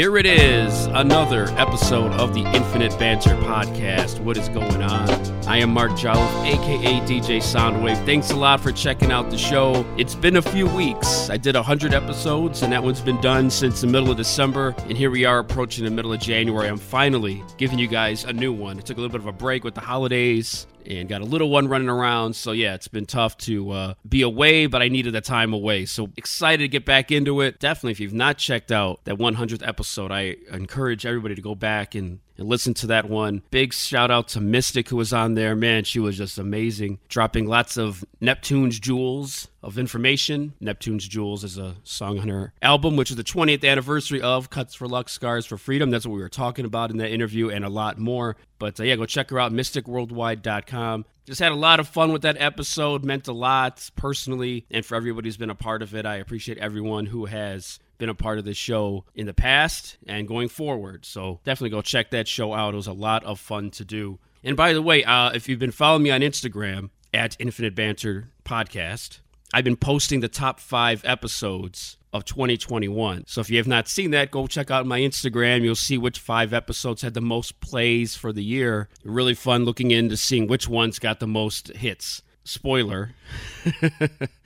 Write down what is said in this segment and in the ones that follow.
Here it is, another episode of the Infinite Banter Podcast. What is going on? I am Mark Jolliffe, aka DJ Soundwave. Thanks a lot for checking out the show. It's been a few weeks. I did 100 episodes, and that one's been done since the middle of December. And here we are approaching the middle of January. I'm finally giving you guys a new one. It took a little bit of a break with the holidays and got a little one running around. So yeah, it's been tough to uh, be away, but I needed the time away. So excited to get back into it. Definitely, if you've not checked out that 100th episode, I encourage everybody to go back and and listen to that one. Big shout out to Mystic who was on there. Man, she was just amazing, dropping lots of Neptune's jewels of information. Neptune's Jewels is a song on her album, which is the 20th anniversary of Cuts for Luck, Scars for Freedom. That's what we were talking about in that interview and a lot more. But uh, yeah, go check her out, mysticworldwide.com. Just had a lot of fun with that episode, meant a lot personally, and for everybody who's been a part of it. I appreciate everyone who has been a part of this show in the past and going forward. So definitely go check that show out. It was a lot of fun to do. And by the way, uh, if you've been following me on Instagram at Infinite Banter Podcast, I've been posting the top five episodes of 2021. So if you have not seen that, go check out my Instagram. You'll see which five episodes had the most plays for the year. Really fun looking into seeing which ones got the most hits. Spoiler.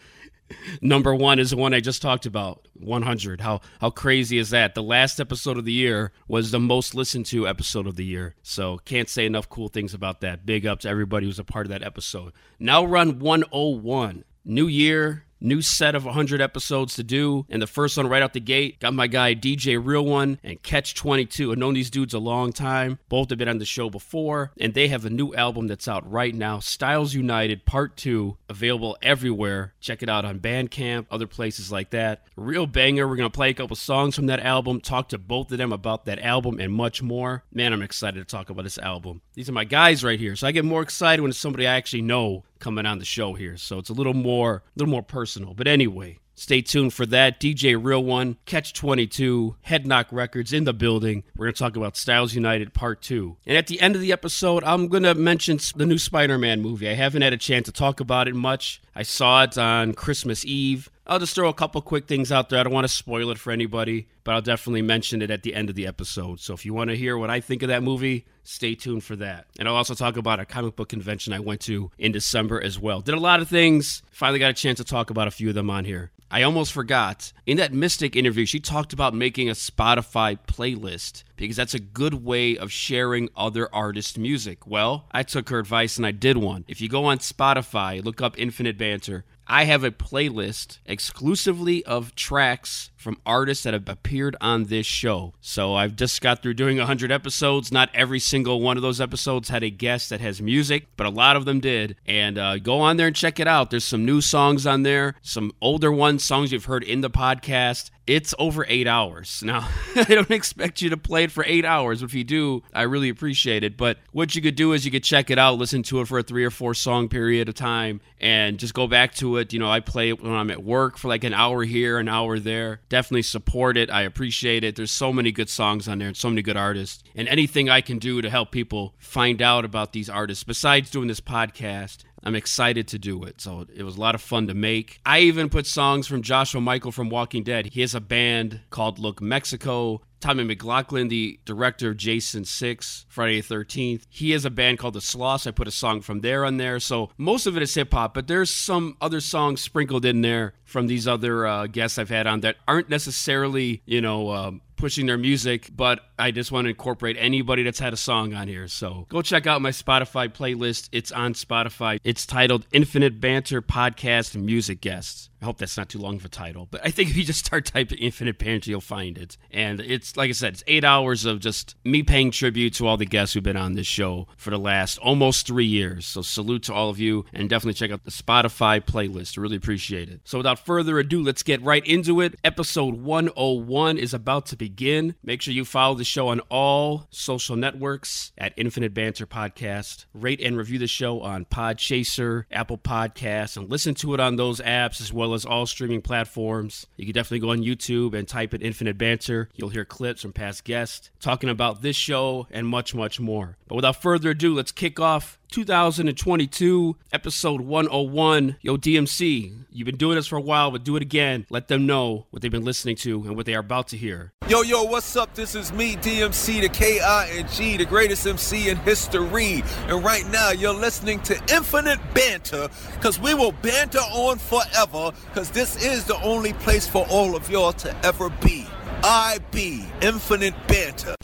Number one is the one I just talked about, 100. How how crazy is that? The last episode of the year was the most listened to episode of the year. So can't say enough cool things about that. Big up to everybody who's a part of that episode. Now run 101. New year, New set of 100 episodes to do. And the first one right out the gate, got my guy DJ Real One and Cache 22. I've known these dudes a long time. Both have been on the show before. And they have a new album that's out right now Styles United Part 2, available everywhere. Check it out on Bandcamp, other places like that. Real banger. We're going to play a couple songs from that album, talk to both of them about that album and much more. Man, I'm excited to talk about this album. These are my guys right here. So I get more excited when it's somebody I actually know coming on the show here. So it's a little more, a little more personal. But anyway, Stay tuned for that. DJ Real One, Cache 22, Head Knock Records in the building. We're going to talk about Styles United Part 2. And at the end of the episode, I'm going to mention the new Spider Man movie. I haven't had a chance to talk about it much. I saw it on Christmas Eve. I'll just throw a couple quick things out there. I don't want to spoil it for anybody, but I'll definitely mention it at the end of the episode. So if you want to hear what I think of that movie, stay tuned for that. And I'll also talk about a comic book convention I went to in December as well. Did a lot of things. Finally got a chance to talk about a few of them on here. I almost forgot. In that Mystic interview, she talked about making a Spotify playlist because that's a good way of sharing other artists' music. Well, I took her advice and I did one. If you go on Spotify, look up Infinite Banter, I have a playlist exclusively of tracks from artists that have appeared on this show. So I've just got through doing 100 episodes. Not every single one of those episodes had a guest that has music, but a lot of them did. And uh, go on there and check it out. There's some new songs on there, some older ones, songs you've heard in the podcast. It's over eight hours. Now, I don't expect you to play it for eight hours. If you do, I really appreciate it. But what you could do is you could check it out, listen to it for a three or four song period of time, and just go back to it. You know, I play it when I'm at work for like an hour here, an hour there. Definitely support it. I appreciate it. There's so many good songs on there and so many good artists. And anything I can do to help people find out about these artists, besides doing this podcast, I'm excited to do it. So it was a lot of fun to make. I even put songs from Joshua Mikel from Walking Dead. He has a band called Look Mexico. Tommy McLoughlin, the director of Jason 6, Friday the 13th, he has a band called The Sloss. I put a song from there on there. So most of it is hip hop, but there's some other songs sprinkled in there from these other uh, guests I've had on that aren't necessarily, you know, um, pushing their music, but I just want to incorporate anybody that's had a song on here. So go check out my Spotify playlist. It's on Spotify. It's titled Infinite Banter Podcast Music Guests. I hope that's not too long of a title, but I think if you just start typing Infinite Banter, you'll find it. And it's, like I said, it's eight hours of just me paying tribute to all the guests who've been on this show for the last almost three years. So salute to all of you and definitely check out the Spotify playlist. Really appreciate it. So without further ado, let's get right into it. Episode 101 is about to begin. Make sure you follow the show on all social networks at Infinite Banter Podcast. Rate and review the show on Podchaser, Apple Podcasts, and listen to it on those apps as well as all streaming platforms. You can definitely go on YouTube and type in Infinite Banter. You'll hear clips from past guests talking about this show and much, much more. But without further ado, let's kick off 2022, episode 101. Yo, DMC, you've been doing this for a while, but do it again. Let them know what they've been listening to and what they are about to hear. Yo, Yo, what's up? This is me, DMC, the K-I-N-G, the greatest MC in history. And right now, you're listening to Infinite Banter, because we will banter on forever, because this is the only place for all of y'all to ever be. I be Infinite Banter.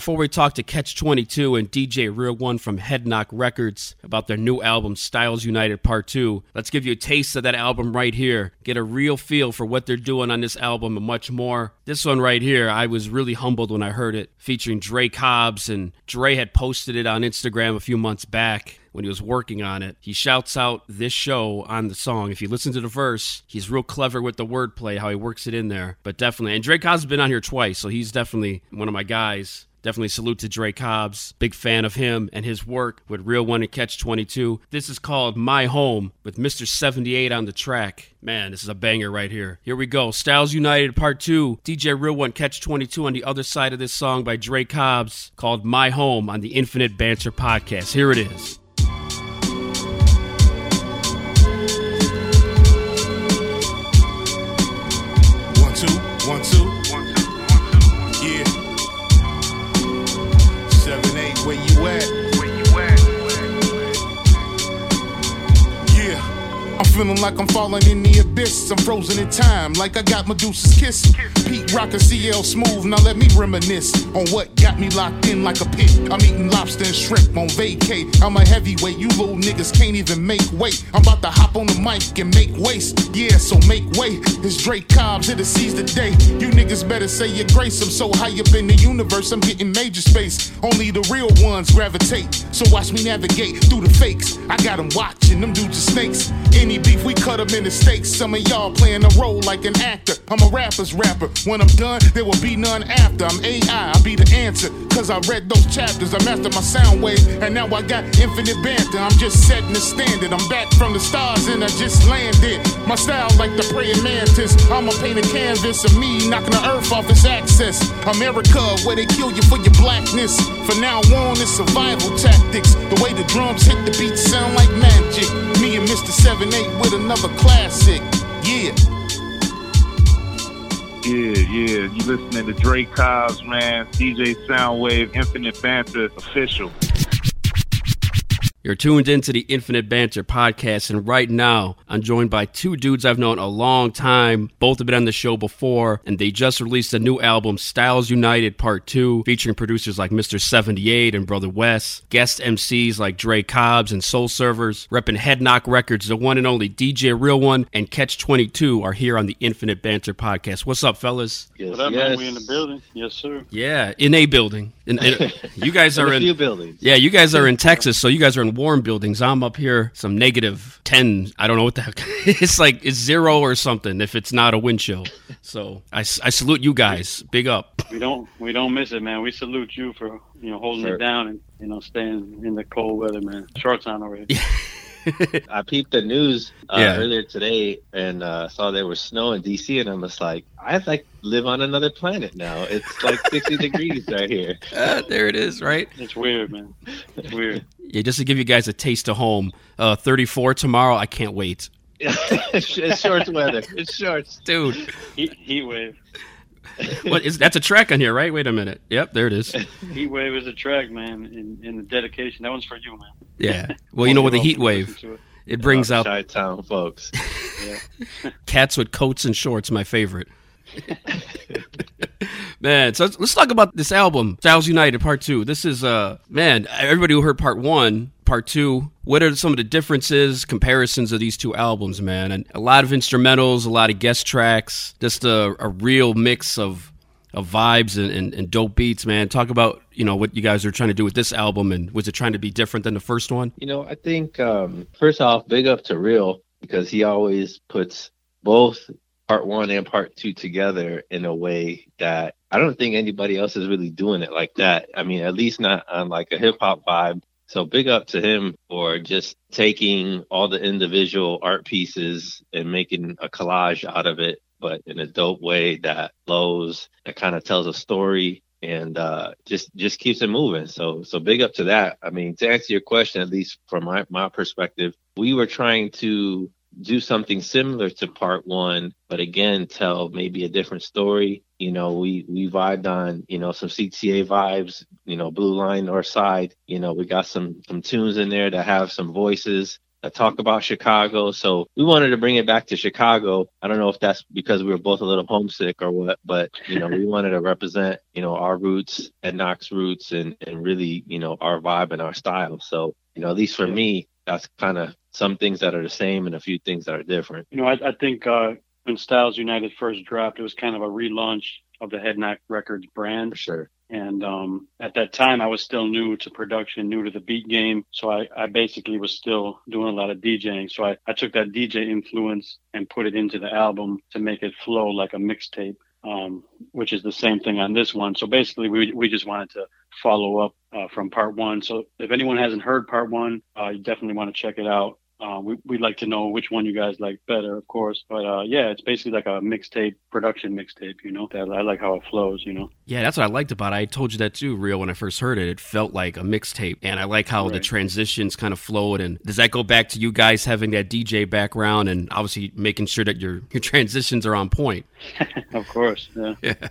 Before we talk to Cache 22 and DJ Real One from Headknock Records about their new album Styles United Part 2, let's give you a taste of that album right here. Get a real feel for what they're doing on this album and much more. This one right here, I was really humbled when I heard it, featuring Dre Cobbs, and Dre had posted it on Instagram a few months back when he was working on it. He shouts out this show on the song. If you listen to the verse, he's real clever with the wordplay, how he works it in there. But definitely, and Dre Cobbs has been on here twice, so he's definitely one of my guys. Definitely salute to Dre Cobbs. Big fan of him and his work with Real One and Cache 22. This is called My Home with Mr. 78 on the track. Man, this is a banger right here. Here we go. Styles United Part 2. DJ Real One Cache 22 on the other side of this song by Dre Cobbs called My Home on the Infinite Banter podcast. Here it is. Eight, feeling like I'm falling in the abyss. I'm frozen in time, like I got Medusa's kiss. Pete Rock and CL Smooth, now let me reminisce on what got me locked in like a pit. I'm eating lobster and shrimp on vacay. I'm a heavyweight, you little niggas can't even make weight. I'm about to hop on the mic and make waste. Yeah, so make way. It's Dre Cobbs, here to seize the day. You niggas better say your grace. I'm so high up in the universe, I'm getting major space. Only the real ones gravitate. So watch me navigate through the fakes. I got them watching, them dudes are snakes. Any beef, we cut them into steaks. Some of y'all playing a role like an actor. I'm a rapper's rapper. When I'm done, there will be none after. I'm AI, I'll be the answer. Cause I read those chapters, I mastered my sound wave, and now I got infinite banter. I'm just setting the standard. I'm back from the stars and I just landed. My style like the praying mantis. I'ma paint a canvas of me knocking the earth off its axis. America, where they kill you for your blackness. For now on, it's survival tactics. The way the drums hit the beat sound like magic. Me and Mr. 7-8 with another classic. Yeah. Yeah, yeah. You listening to Dre Cobbs, man. DJ Soundwave, Infinite Banter, official. You're tuned into the Infinite Banter podcast, and right now I'm joined by two dudes I've known a long time. Both have been on the show before, and they just released a new album, Styles United Part 2, featuring producers like Mr. 78 and Brotha Wes, guest MCs like Dre Cobbs and Soul Servers, repping Headknock Records, the one and only DJ Real One, and Cache 22 are here on the Infinite Banter podcast. What's up, fellas? Yes, What up, yes. man? We in the building? Yes, sir. Yeah, in a building. In, in- you guys In are a in few buildings. Yeah, you guys are in Texas, so you guys are in warm buildings. I'm up here, some negative 10. I don't know what the heck. It's like it's zero or something if it's not a wind chill. So I, I salute you guys. Big up. We don't we don't miss it, man. We salute you for you know holding Sure. it down and you know staying in the cold weather, man. Shorts on already. I peeped the news uh, Yeah. earlier today and uh, saw there was snow in DC, and I was like, I like live on another planet now. It's like 60 degrees right here. Uh, there it is, right? It's weird, man. It's weird. Yeah, just to give you guys a taste of home. Uh, 34 tomorrow. I can't wait. it's shorts weather. It's shorts. Dude, Heat, heat wave. what is that's a track on here, right? Wait a minute. Yep, there it is. Heat wave is a track, man. In, in the dedication, that one's for you, man. Yeah. Well, you know, with the heat wave, it. it brings out Chi Town folks. cats with coats and shorts. My favorite. man, so let's, talk about this album, Styles United Part Two. This is uh, man, everybody who heard Part One, Part Two. What are some of the differences, comparisons of these two albums, man? And a lot of instrumentals, a lot of guest tracks, just a, a real mix of of vibes and, and, and dope beats, man. Talk about you know what you guys are trying to do with this album, and was it trying to be different than the first one? You know, I think um, first off, big up to Real because he always puts both part one and part two together in a way that I don't think anybody else is really doing it like that. I mean, at least not on like a hip hop vibe. So big up to him for just taking all the individual art pieces and making a collage out of it, but in a dope way that flows, that kind of tells a story and uh, just just keeps it moving. So so big up to that. I mean, to answer your question, at least from my my perspective, we were trying to do something similar to part one, but again, tell maybe a different story. You know, we we vibed on you know some CTA vibes. You know, Blue Line or Side. You know, we got some some tunes in there that have some voices that talk about Chicago. So we wanted to bring it back to Chicago. I don't know if that's because we were both a little homesick or what, but you know, we wanted to represent, you know, our roots and Knox roots and, and really, you know, our vibe and our style. So, you know, at least for me, that's kind of some things that are the same and a few things that are different. You know, I, I think uh, when Styles United first dropped, it was kind of a relaunch of the Head Knock Records brand. For sure. And um, at that time, I was still new to production, new to the beat game. So I, I basically was still doing a lot of DJing. So I, I took that DJ influence and put it into the album to make it flow like a mixtape, um, which is the same thing on this one. So basically, we, we just wanted to follow up uh, from part one. So if anyone hasn't heard part one, uh, you definitely want to check it out. Uh, we, we'd like to know which one you guys like better, of course. But uh, yeah, it's basically like a mixtape, production mixtape, you know. That I like how it flows, you know. Yeah, that's what I liked about it. I told you that too, Real, when I first heard it. It felt like a mixtape. And I like how the transitions kind of flowed. And does that go back to you guys having that DJ background and obviously making sure that your, your transitions are on point? Of course, yeah. Yeah,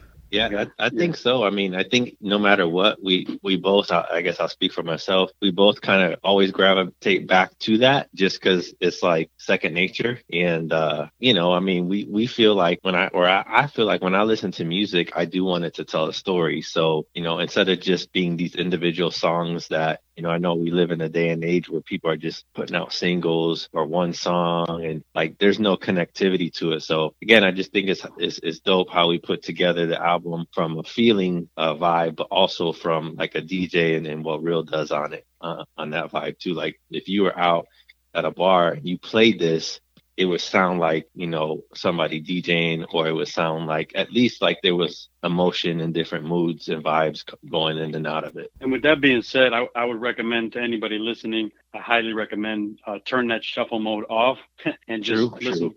I, I think so. I mean, I think no matter what, we we both. I I guess I'll speak for myself. We both kind of always gravitate back to that, just because it's like second nature. And uh, you know, I mean, we we feel like when I or I, I feel like when I listen to music, I do want it to tell a story. So you know, instead of just being these individual songs that you know, I know we live in a day and age where people are just putting out singles or one song and like there's no connectivity to it. So again, I just think it's it's, it's dope how we put together the album from a feeling uh, vibe, but also from like a DJ and, and what Real does on it uh, on that vibe too. Like if you were out at a bar and you played this, it would sound like you know somebody DJing, or it would sound like at least like there was emotion and different moods and vibes going in and out of it. And with that being said, I, I would recommend to anybody listening, I highly recommend uh, turn that shuffle mode off and just True, listen,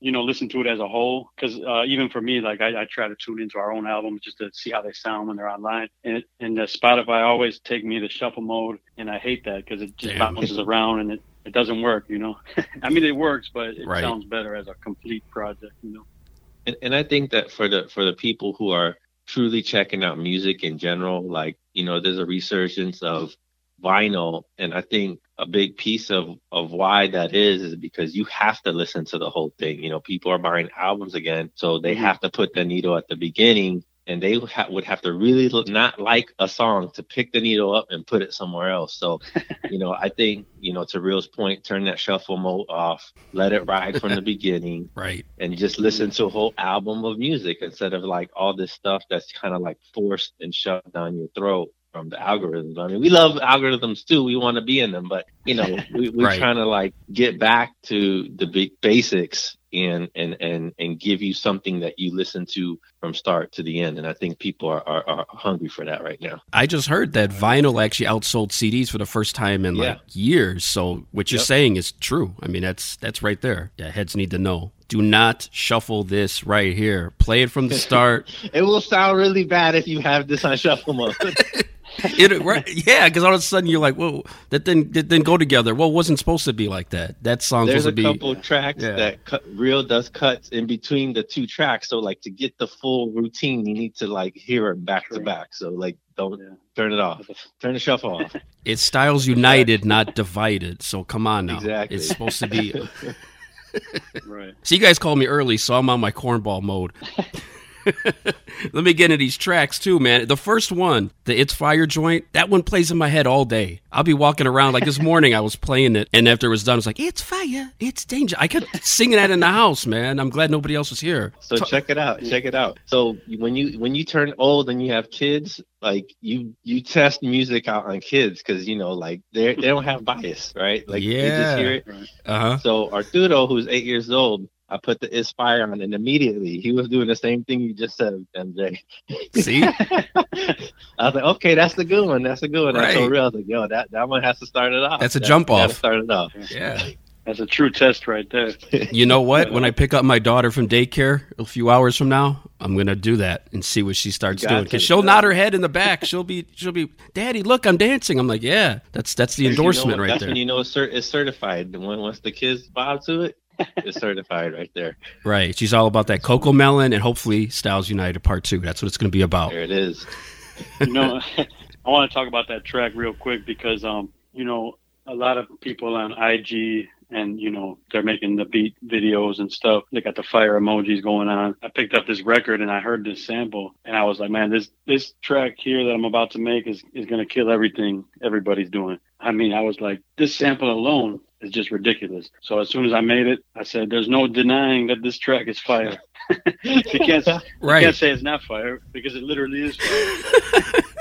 you know, listen to it as a whole. Because uh, even for me, like I, I try to tune into our own albums just to see how they sound when they're online. And and uh, Spotify always take me to shuffle mode, and I hate that because it just Damn. bounces around and it. It doesn't work, you know. I mean, it works, but it Right. sounds better as a complete project, you know. and, and I think that for the for the people who are truly checking out music in general, like you know, there's a resurgence of vinyl, and I think a big piece of of why that is is because you have to listen to the whole thing. You know, people are buying albums again, so they Mhm. have to put the needle at the beginning. And they ha- would have to really look, not like a song to pick the needle up and put it somewhere else. So, you know, I think, you know, to Real's point, turn that shuffle mode off, let it ride from the beginning, Right. and just listen to a whole album of music instead of like all this stuff that's kind of like forced and shoved down your throat from the algorithms. I mean, we love algorithms too. We want to be in them, but you know, we, we're Right. trying to like get back to the big basics and and and and give you something that you listen to from start to the end. And I think people are are, are hungry for that right now. I just heard that vinyl actually outsold CDs for the first time in like years. So what you're Yep. saying is true. I mean, that's that's right there. Yeah, heads need to know. Do not shuffle this right here. Play it from the start. It will sound really bad if you have this on shuffle mode. it, right, yeah, because all of a sudden you're like, whoa, that didn't that didn't go together. Well, it wasn't supposed to be like that. That song's There's a to be. couple tracks Yeah. that cut, real does cuts in between the two tracks. So like to get the full routine, you need to like hear it back to back. So like don't Yeah. turn it off. Turn the shuffle off. It's Styles United, not divided. So come on now. Exactly. It's supposed to be. Right. So you guys called me early, so I'm on my cornball mode. Let me get into these tracks too, man. The first one, the It's Fire joint, that one plays in my head all day. I'll be walking around like this morning. I was playing it, and after it was done, I was like, "It's fire, it's danger." I kept singing that in the house, man. I'm glad nobody else was here. So check it out. Check it out. So when you when you turn old and you have kids, like you you test music out on kids because you know like they they don't have bias, right? Like they Yeah. just hear it. Uh huh. So Arturo, who's eight years old, I put the Inspire on, and immediately he was doing the same thing you just said, MJ. See, I was like, okay, that's the good one. That's a good one. I Right. told Real, I was like, yo, that, that one has to start it off. That's a That- jump off. Start it off. yeah. That's a true test right there. You know what? When I pick up my daughter from daycare a few hours from now, I'm gonna do that and see what she starts doing. Because she'll nod her head in the back. She'll be, she'll be, Daddy, look, I'm dancing. I'm like, yeah, that's that's the You know endorsement what? right That's there. when you know it's, cer- it's certified. When once the kids bob to it, it's certified right there. Right. She's all about that Cocomelon and hopefully Styles United Part Two. That's what it's going to be about. There it is. you know, I want to talk about that track real quick because, um, you know, a lot of people on IG and you know they're making the beat videos and stuff. They got the fire emojis going on. I picked up this record and I heard this sample and I was like, man, this this track here that I'm about to make is is gonna kill everything everybody's doing. I mean, I was like, this sample alone is just ridiculous. So as soon as I made it, I said, there's no denying that this track is fire. you can't Right. you can't say it's not fire because it literally is fire.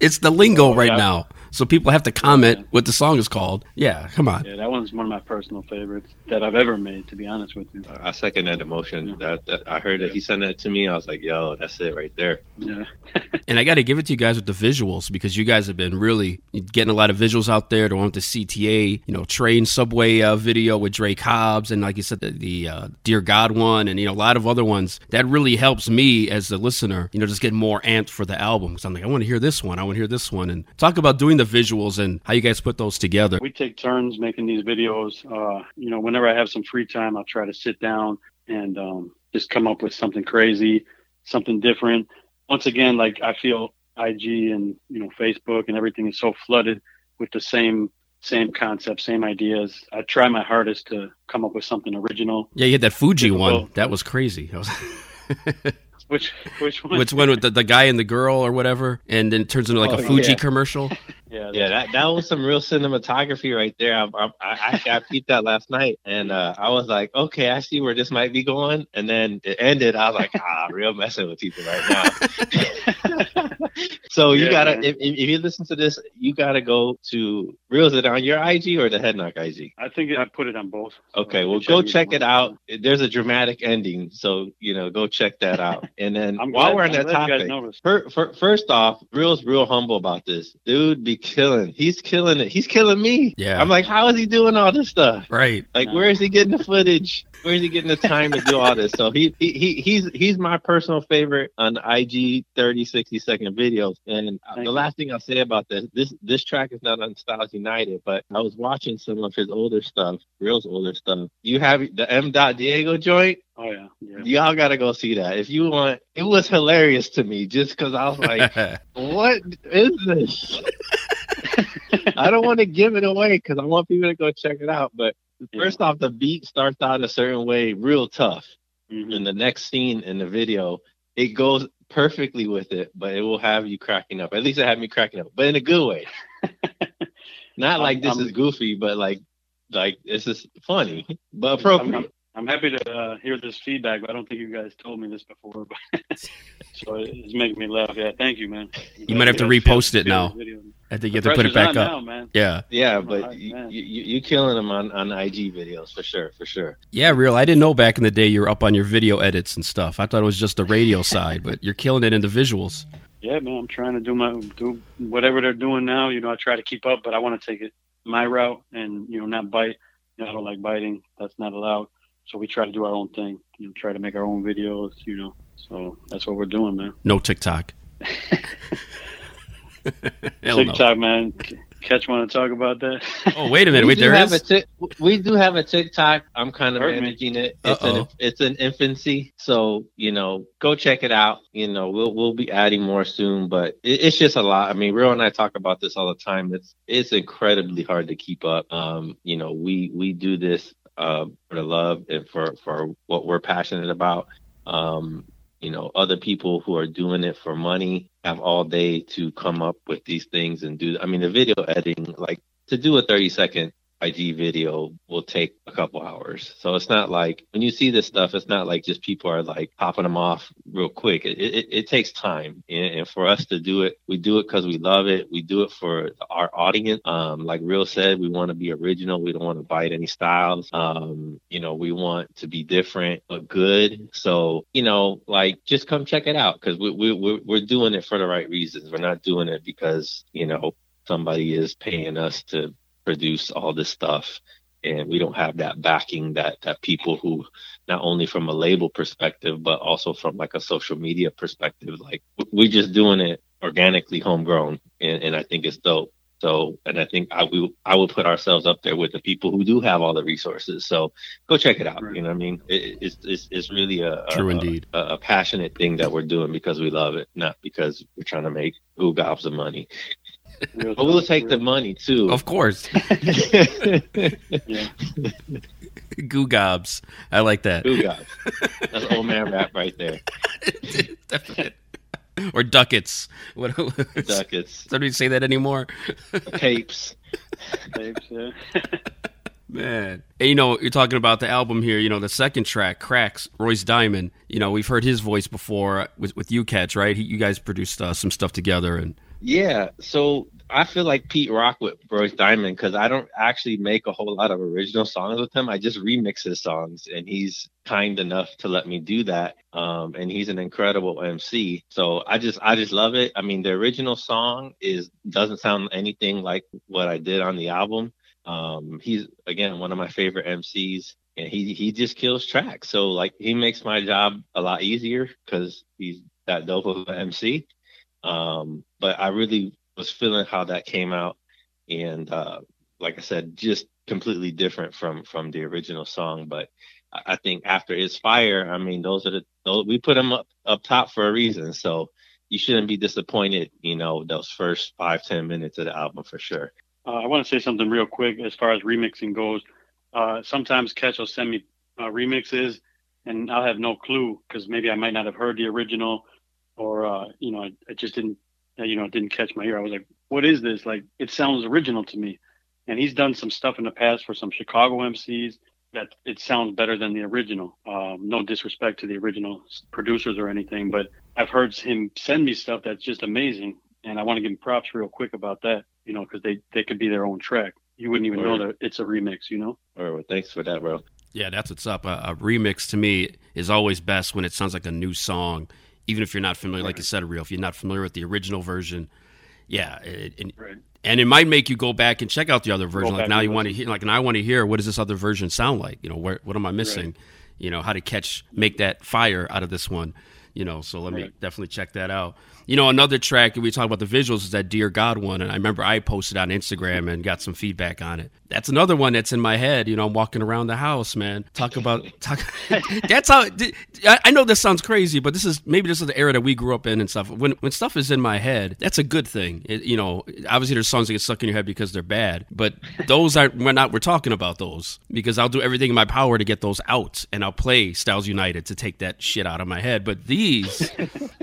It's the lingo right yeah. now. So people have to comment what the song is called. Yeah, come on. Yeah, that one's one of my personal favorites that I've ever made, to be honest with you. I second that emotion. That, that I heard that he sent that to me. I was like, yo, that's it right there. Yeah. And I got to give it to you guys with the visuals because you guys have been really getting a lot of visuals out there. The one with the CTA, you know, train subway uh, video with Dre Cobbs, and like you said, the, the uh, Dear God one, and you know, a lot of other ones. That really helps me as the listener, you know, just get more amped for the album because I'm like, I want to hear this one, I want to hear this one, and talk about doing the visuals and how you guys put those together. we take turns making these videos. Uh, you know, whenever I have some free time, I'll try to sit down and um, just come up with something crazy, something different. Once again, like I feel IG and you know Facebook and everything is so flooded with the same same concept, same ideas. I try my hardest to come up with something original. Yeah, you had that Fuji one. That was crazy. Was- Which which one? Which one with the, the guy and the girl or whatever, and then it turns into like a Oh, Fuji yeah. commercial. yeah, Yeah, that that was some real cinematography right there. I I, I I peeped that last night, and uh, I was like, okay, I see where this might be going. And then it ended. I was like, ah, real messing with people right now. so you Yeah, gotta, if, if you listen to this, you gotta go to real. Is it on your IG or the Head Knock IG? I think I put it on both. So Okay, well, go check it out. There's a dramatic ending, so you know, go check that out. And then I'm while glad- we're on I'm that glad you guys topic, noticed. fir- fir- first off, Real's real humble about this. Dude be killing. He's killing it. He's killing me. Yeah. I'm like, how is he doing all this stuff? Right. Like, where is he getting the footage? Where is he getting the time to do all this? So he, he, he he's he's my personal favorite on IG 30, 60 second videos. And Thank the you. last thing I'll say about this, this this track is not on Styles United, but I was watching some of his older stuff, Real's older stuff. You have the M. Dot Diego joint. Oh yeah, yeah. Y'all gotta go see that. If you want, it was hilarious to me just because I was like, what is this? I don't want to give it away because I want people to go check it out. But Yeah. first off, the beat starts out a certain way, real tough. Mhm. And the next scene in the video, it goes perfectly with it, but it will have you cracking up. At least it had me cracking up, but in a good way. Not like this I'm- is goofy, but like like this is funny, but I'm, appropriate. I'm, I'm happy to uh, hear this feedback, but I don't think you guys told me this before. But so it's making me laugh. Yeah, thank you, man. You might have to repost it now. video. I think you The have to put it back on up. now, man. Yeah. Yeah, but I- you, man. you you killing them on on IG videos for sure, for sure. Yeah, real. I didn't know back in the day you were up on your video edits and stuff. I thought it was just the radio side, but you're killing it in the visuals. Yeah, man. I'm trying to do my do whatever they're doing now. You know, I try to keep up, but I want to take it my route and you know not bite. You know, I don't like biting. That's not allowed. So we try to do our own thing. You know, try to make our own videos. You know, so that's what we're doing, man. No TikTok. Hell no. TikTok, man. Cache want to talk about that? Oh, wait a minute. we Wait, do there have is? a we do have a TikTok. I'm kind of Heard me. it. It's Uh-oh. an it's an infancy, so you know, go check it out. You know, we'll we'll be adding more soon, but it, it's just a lot. I mean, Real and I talk about this all the time. It's it's incredibly hard to keep up. Um, you know, we we do this uh for the love and for for what we're passionate about. Um, you know, other people who are doing it for money have all day to come up with these things and do. I mean, the video editing, like to do a 30 second IG video will take a couple hours. So it's not like when you see this stuff, it's not like just people are like popping them off real quick. It, it, it takes time. And, and for us to do it, we do it because we love it. We do it for our audience. Um, like Real said, we want to be original. We don't want to bite any styles. Um, you know, we want to be different but good. So, you know, like just come check it out because we, we, we're, we're doing it for the right reasons. We're not doing it because, you know, somebody is paying us to produce all this stuff and we don't have that backing that that people who not only from a label perspective but also from like a social media perspective like we're just doing it organically homegrown and, and i think it's dope So, and I think I will I will put ourselves up there with the people who do have all the resources. So, go check it out. Right. You know what I mean? It, it's, it's it's really a True a, indeed. a, a passionate thing that we're doing because we love it, not because we're trying to make who gobs the money. Real But we'll talk, take the money too. Of course. Yeah. Goo gobs. I like that. who gobs? That's old man rap right there. Or ducats. What, Ducats, Somebody say that anymore? tapes. Tapes, yeah. Man. And, you know, you're talking about the album here, you know, the second track, Cracks, Royce Diamond. You know, we've heard his voice before with, with you, Cache, right? He, you guys produced uh, some stuff together. and Yeah, so I feel like Pete Rock with Royce Diamond because I don't actually make a whole lot of original songs with him. I just remix his songs, and he's kind enough to let me do that. Um, and he's an incredible MC. So I just I just love it. I mean, the original song is doesn't sound anything like what I did on the album. Um, he's again one of my favorite MCs. And he he just kills tracks. So like he makes my job a lot easier because he's that dope of an MC. Um, but I really was feeling how that came out, and uh, like I said, just completely different from from the original song. But I think after it's fire, I mean, those are the those, we put them up up top for a reason. So you shouldn't be disappointed. You know, those first five ten minutes of the album for sure. Uh, I want to say something real quick as far as remixing goes. Uh, sometimes Cache will send me uh, remixes, and I'll have no clue because maybe I might not have heard the original, or uh, you know, I, I just didn't, uh, you know, it didn't catch my ear. I was like, "What is this?" Like, it sounds original to me. And he's done some stuff in the past for some Chicago MCs that it sounds better than the original. Um, no disrespect to the original producers or anything, but I've heard him send me stuff that's just amazing, and I want to give him props real quick about that. You know, because they they could be their own track. You wouldn't even know Word. that it's a remix. You know. Or well, thanks for that, bro. Yeah, that's what's up. A, a remix to me is always best when it sounds like a new song, even if you're not familiar. Like you said, real. If you're not familiar with the original version, yeah, it, it- Right. and it might make you go back and check out the other version. Like now and you want to hear, like now I want to hear what does this other version sound like? You know, where what am I missing? You know, how to Cache make that fire out of this one. You know, so let me definitely check that out. You know, another track that we talk about the visuals is that Dear God one, and I remember I posted on Instagram and got some feedback on it. That's another one that's in my head. You know, I'm walking around the house, man. Talk about talk. that's how. I know this sounds crazy, but this is maybe this is the era that we grew up in and stuff. When when stuff is in my head, that's a good thing. It, you know, obviously there's songs that get stuck in your head because they're bad, but those are we're not we're talking about those because I'll do everything in my power to get those out, and I'll play Styles United to take that shit out of my head. But these,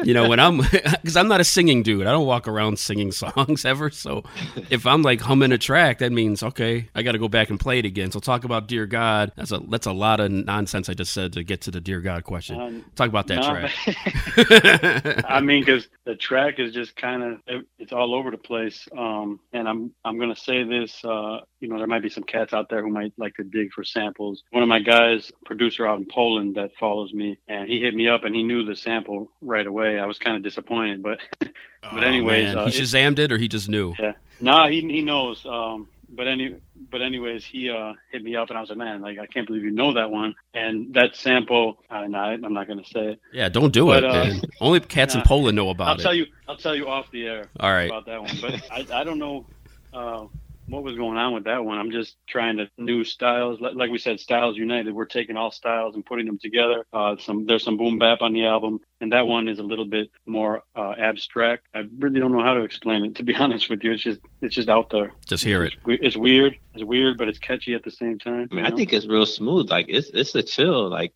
you know, when I'm because I'm not a singing dude, I don't walk around singing songs ever. So if I'm like humming a track, that means okay, I got to go back and play it again. So talk about Dear God. That's a that's a lot of nonsense I just said to get to the Dear God question. Um, talk about that Nah, track. I mean, because the track is just kind of it's all over the place. Um, and I'm I'm gonna say this. Uh, you know, there might be some cats out there who might like to dig for samples. One of my guys, producer out in Poland, that follows me, and he hit me up and he knew the sample right away. I was kind of disappointed, but but anyways, Oh, uh, he it- Shazammed it, or he just knew. yeah. Nah, he he knows. Um, but any but anyways, he uh hit me up and I was like, man, like I can't believe you know that one. And that sample, uh, nah, I'm not gonna say it. Yeah, don't do But, it. uh, man. Only cats in. Poland know about I'll about tell it. you. I'll tell you off the air All right. about that one. But I, I don't know uh, what was going on with that one. I'm just trying to new styles. Like, like we said, Styles United. We're taking all styles and putting them together. Uh, some there's some boom bap on the album, and that one is a little bit more uh, abstract. I really don't know how to explain it. To be honest with you, it's just it's just out there. Just hear it. It's, it's weird. It's weird, but it's catchy at the same time. I mean, you I know? think it's real smooth. Like it's it's a chill. Like,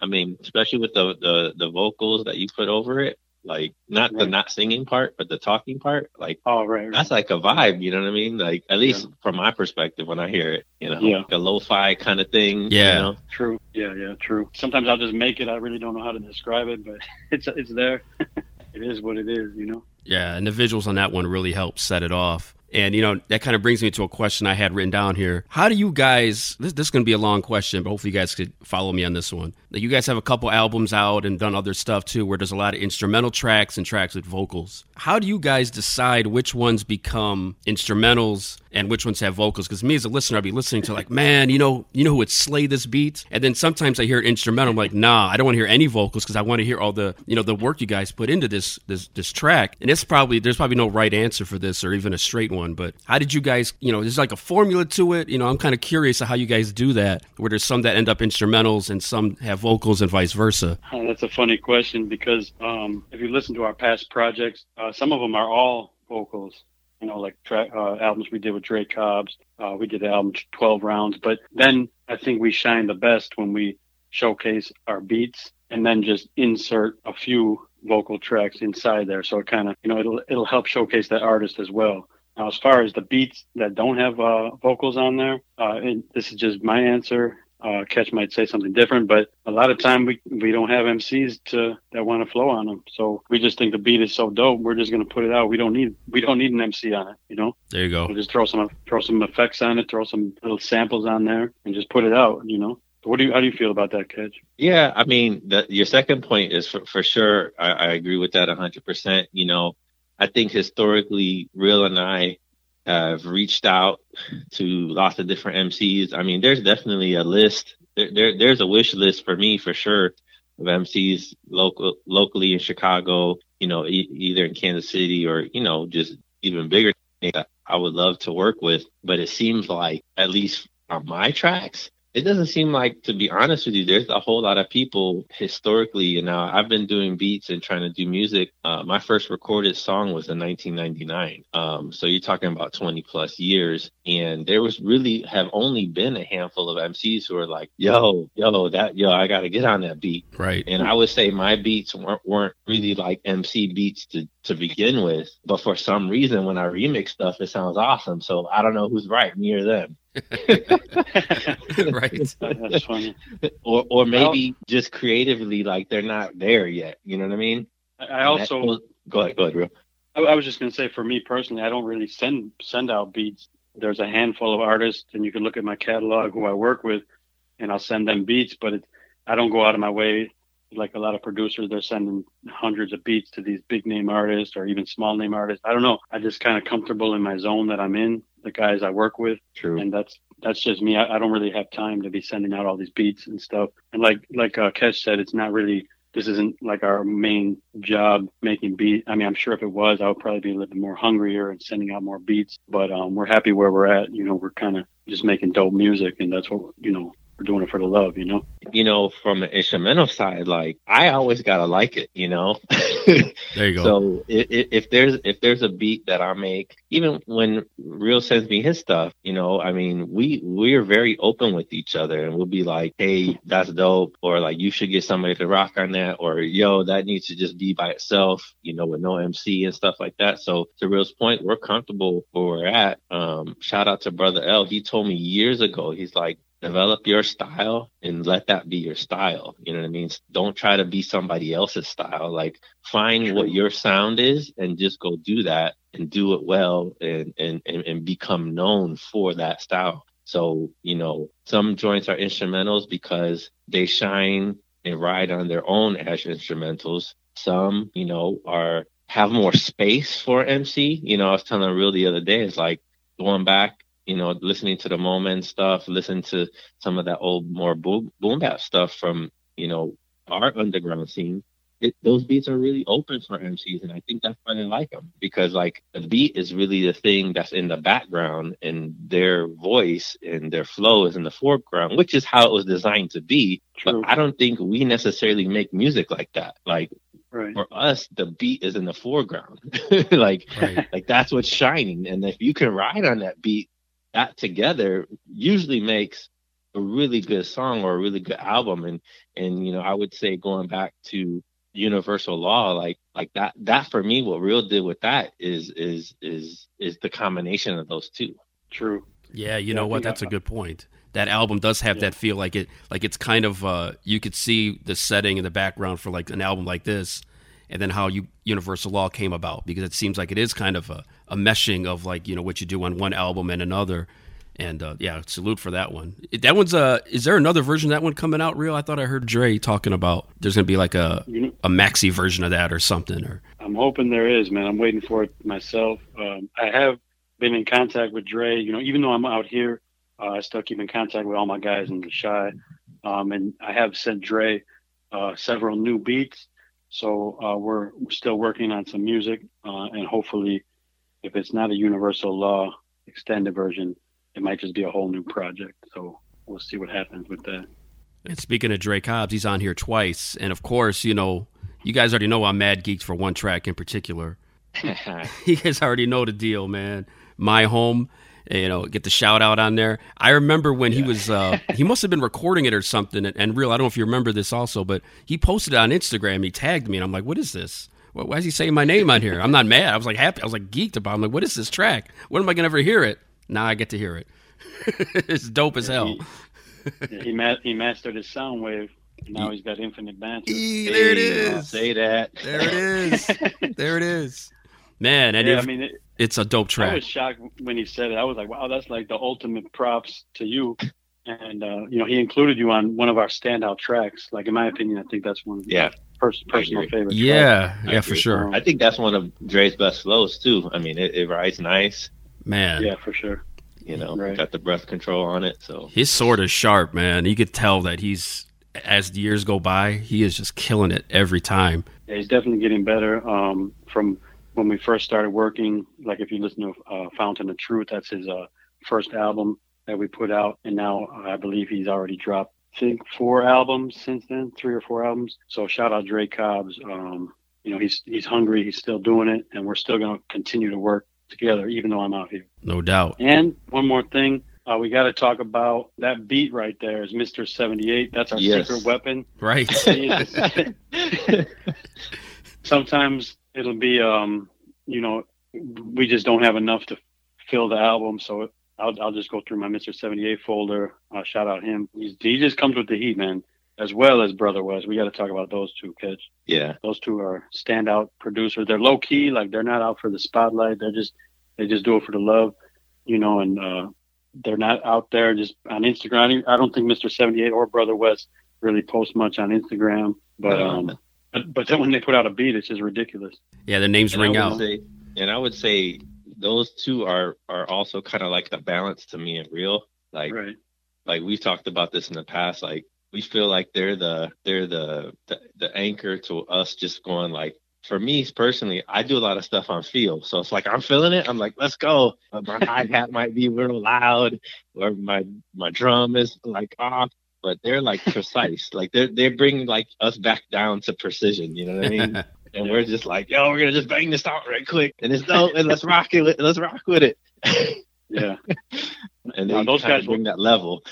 I mean, especially with the the the vocals that you put over it. Like not the not singing part, but the talking part. Like Oh right, right. that's like a vibe. You know what I mean? Like at least Yeah. from my perspective when I hear it. You know, Yeah. like a lo-fi kind of thing. Yeah. You know? True. Yeah, yeah, true. Sometimes I'll just make it. I really don't know how to describe it, but it's it's there. it is what it is, you know. Yeah, and the visuals on that one really help set it off. And you know that kind of brings me to a question I had written down here. How do you guys? This, this is going to be a long question, but hopefully you guys could follow me on this one. You guys have a couple albums out and done other stuff too, where there's a lot of instrumental tracks and tracks with vocals. How do you guys decide which ones become instrumentals and which ones have vocals. Because me as a listener, I'd be listening to like, man, you know, you know who would slay this beat, and then sometimes I hear instrumental. I'm like, nah, I don't want to hear any vocals because I want to hear all the you know the work you guys put into this this this track. And it's probably there's probably no right answer for this or even a straight one. But how did you guys, you know, there's like a formula to it. You know, I'm kind of curious how you guys do that. Where there's some that end up instrumentals and some have vocals and vice versa. Uh, that's a funny question because um, if you listen to our past projects, uh, some of them are all vocals. You know, like track uh, albums we did with Dre Cobbs. Uh, we did the album 12 rounds, but then I think we shine the best when we showcase our beats and then just insert a few vocal tracks inside there. So it kind of, you know, it'll it'll help showcase that artist as well. Now, as far as the beats that don't have uh, vocals on there, uh, this is just my answer. Uh, Cache might say something different, but a lot of time we we don't have MCs to that want to flow on them. So we just think the beat is so dope. We're just gonna put it out. We don't need we don't need an MC on it. You know. There you go. We'll just throw some throw some effects on it, throw some little samples on there, and just put it out. You know. What do you how do you feel about that, Cache? Yeah, I mean, the, your second point is for, for sure. I, I agree with that 100%. You know, I think historically, Real and I have reached out to lots of different MCs. I mean, there's definitely a list. There, there there's a wish list for me for sure of MCs local locally in Chicago. You know, e- either in Kansas City or you know just even bigger. I would love to work with, but it seems like at least on my tracks, it doesn't seem like, to be honest with you, there's a whole lot of people historically. You know, I've been doing beats and trying to do music. Uh, my first recorded song was in 1999. Um, so you're talking about 20 plus years. And there was really have only been a handful of MCs who are like, yo, yo, that, yo, I got to get on that beat. Right. And I would say my beats weren't, weren't really like MC beats to, to begin with. But for some reason, when I remix stuff, it sounds awesome. So I don't know who's right, me or them. right. That's funny. or or maybe just creatively like they're not there yet. You know what I mean? I also go ahead, go ahead, real. I, I was just gonna say for me personally, I don't really send send out beats. There's a handful of artists, and you can look at my catalog who I work with, and I'll send them beats. But it, I don't go out of my way like a lot of producers. They're sending hundreds of beats to these big name artists or even small name artists. I don't know. I just kind of comfortable in my zone that I'm in. The guys I work with, True. and that's that's just me. I, I don't really have time to be sending out all these beats and stuff. And like like uh, Cache said, it's not really this isn't like our main job making beat. I mean, I'm sure if it was, I would probably be a little bit more hungrier and sending out more beats. But um, we're happy where we're at. You know, we're kind of just making dope music, and that's what you know we're doing it for the love. You know. You know, from the instrumental side, like I always gotta like it. You know. There you go. So if, if there's if there's a beat that I make, even when Real sends me his stuff, you know, I mean, we we're very open with each other, and we'll be like, "Hey, that's dope," or like, "You should get somebody to rock on that," or "Yo, that needs to just be by itself," you know, with no MC and stuff like that. So to Real's point, we're comfortable where we're at. Um, shout out to Brother L. He told me years ago, he's like, develop your style and let that be your style. You know what I mean? Don't try to be somebody else's style. Like find what your sound is and just go do that and do it well and, and, and, and become known for that style. So, you know, some joints are instrumentals because they shine and ride on their own as instrumentals. Some, you know, are have more space for MC. You know, I was telling a Real the other day, it's like going back you know, listening to the moment stuff, listen to some of that old more boom boom bap stuff from, you know, our underground scene. It, those beats are really open for MCs, and I think that's why they like them because like the beat is really the thing that's in the background, and their voice and their flow is in the foreground, which is how it was designed to be. True. But I don't think we necessarily make music like that. Like Right. for us, the beat is in the foreground, like Right. like that's what's shining, and if you can ride on that beat, that together usually makes a really good song or a really good album and and you know i would say going back to universal law like like that that for me what real did with that is is is is the combination of those two True. Yeah, you Yeah, know what? That's I- a good point. That album does have Yeah. that feel like it like it's kind of uh you could see the setting in the background for like an album like this and then how you Universal Law came about because it seems like it is kind of a, a meshing of like, you know, what you do on one album and another. And uh, yeah, salute for that one. That one's uh is there another version of that one coming out real? I thought I heard Dre talking about there's gonna be like a a maxi version of that or something or I'm hoping there is, man. I'm waiting for it myself. Um, I have been in contact with Dre. You know, even though I'm out here, uh, I still keep in contact with all my guys in the Chi. Um, and I have sent Dre uh, several new beats. So uh, we're, we're still working on some music, uh, and hopefully, if it's not a universal law extended version, it might just be a whole new project. So we'll see what happens with that. And speaking of Dre Cobbs, he's on here twice, and of course, you know, you guys already know I'm mad geeked for one track in particular. you guys already know the deal, man. My home, you know, get the shout out on there. I remember when he was, uh, he must have been recording it or something. And, and, real, I don't know if you remember this also, but he posted it on Instagram. He tagged me, and I'm like, what is this? Why is he saying my name on here? I'm not mad. I was like happy. I was like geeked about. It. I'm like, what is this track? When am I gonna ever hear it? Now I get to hear it. it's dope as hell. He, he, ma- he mastered his sound wave. Now he's got infinite banter. E, there it is. Say that. There it is. there it is. Man, and yeah, I mean, it, it's a dope track. I was shocked when he said it. I was like, wow, that's like the ultimate props to you. And uh, you know, he included you on one of our standout tracks. Like in my opinion, I think that's one of the Yeah. pers- personal agree. favorites. Yeah, I yeah, for sure, I think that's one of Dre's best flows too. I mean, it, it rides nice. man. Yeah, for sure. You know, Right. got the breath control on it. So His sword is sharp, man. You could tell that he's as the years go by, he is just killing it every time. Yeah, he's definitely getting better. Um, from when we first started working, like if you listen to uh, Fountain of Truth, that's his uh, first album that we put out, and now I believe he's already dropped, I think, four albums since then, three or four albums. So shout out Dre Cobbs. Um, you know, he's he's hungry, he's still doing it, and we're still going to continue to work together, even though I'm out here. No doubt. And one more thing. Uh, we got to talk about that beat right there is Mr. 78. That's our Yes. secret weapon. Right. Sometimes it'll be um you know we just don't have enough to fill the album so i'll, I'll just go through my mr 78 folder. Uh, shout out him. He's, he just comes with the heat man as well as Brotha Wes we got to talk about those two kids yeah, those two are standout producers. They're low key like they're not out for the spotlight. They're just they just do it for the love you know and uh they're not out there just on instagram. I don't think mr 78 or Brotha Wes really post much on instagram but No. um but, but then when they put out a beat it's just ridiculous. Yeah, their names And ring out. Say, and I would say those two are are also kind of like the balance to me and real. Like right like we've talked about this in the past. Like we feel like they're the they're the the, the anchor to us just going like. For me personally, I do a lot of stuff on feel, so it's like I'm feeling it. I'm like, let's go. But my hi hat might be a little loud, or my my drum is like off, but they're like precise. like they're they're bringing like us back down to precision. You know what I mean? and we're just like, yo, we're gonna just bang this out right quick, and it's dope, and let's rock it. Let's rock with it. yeah and No, those kinda guys will- bring that level.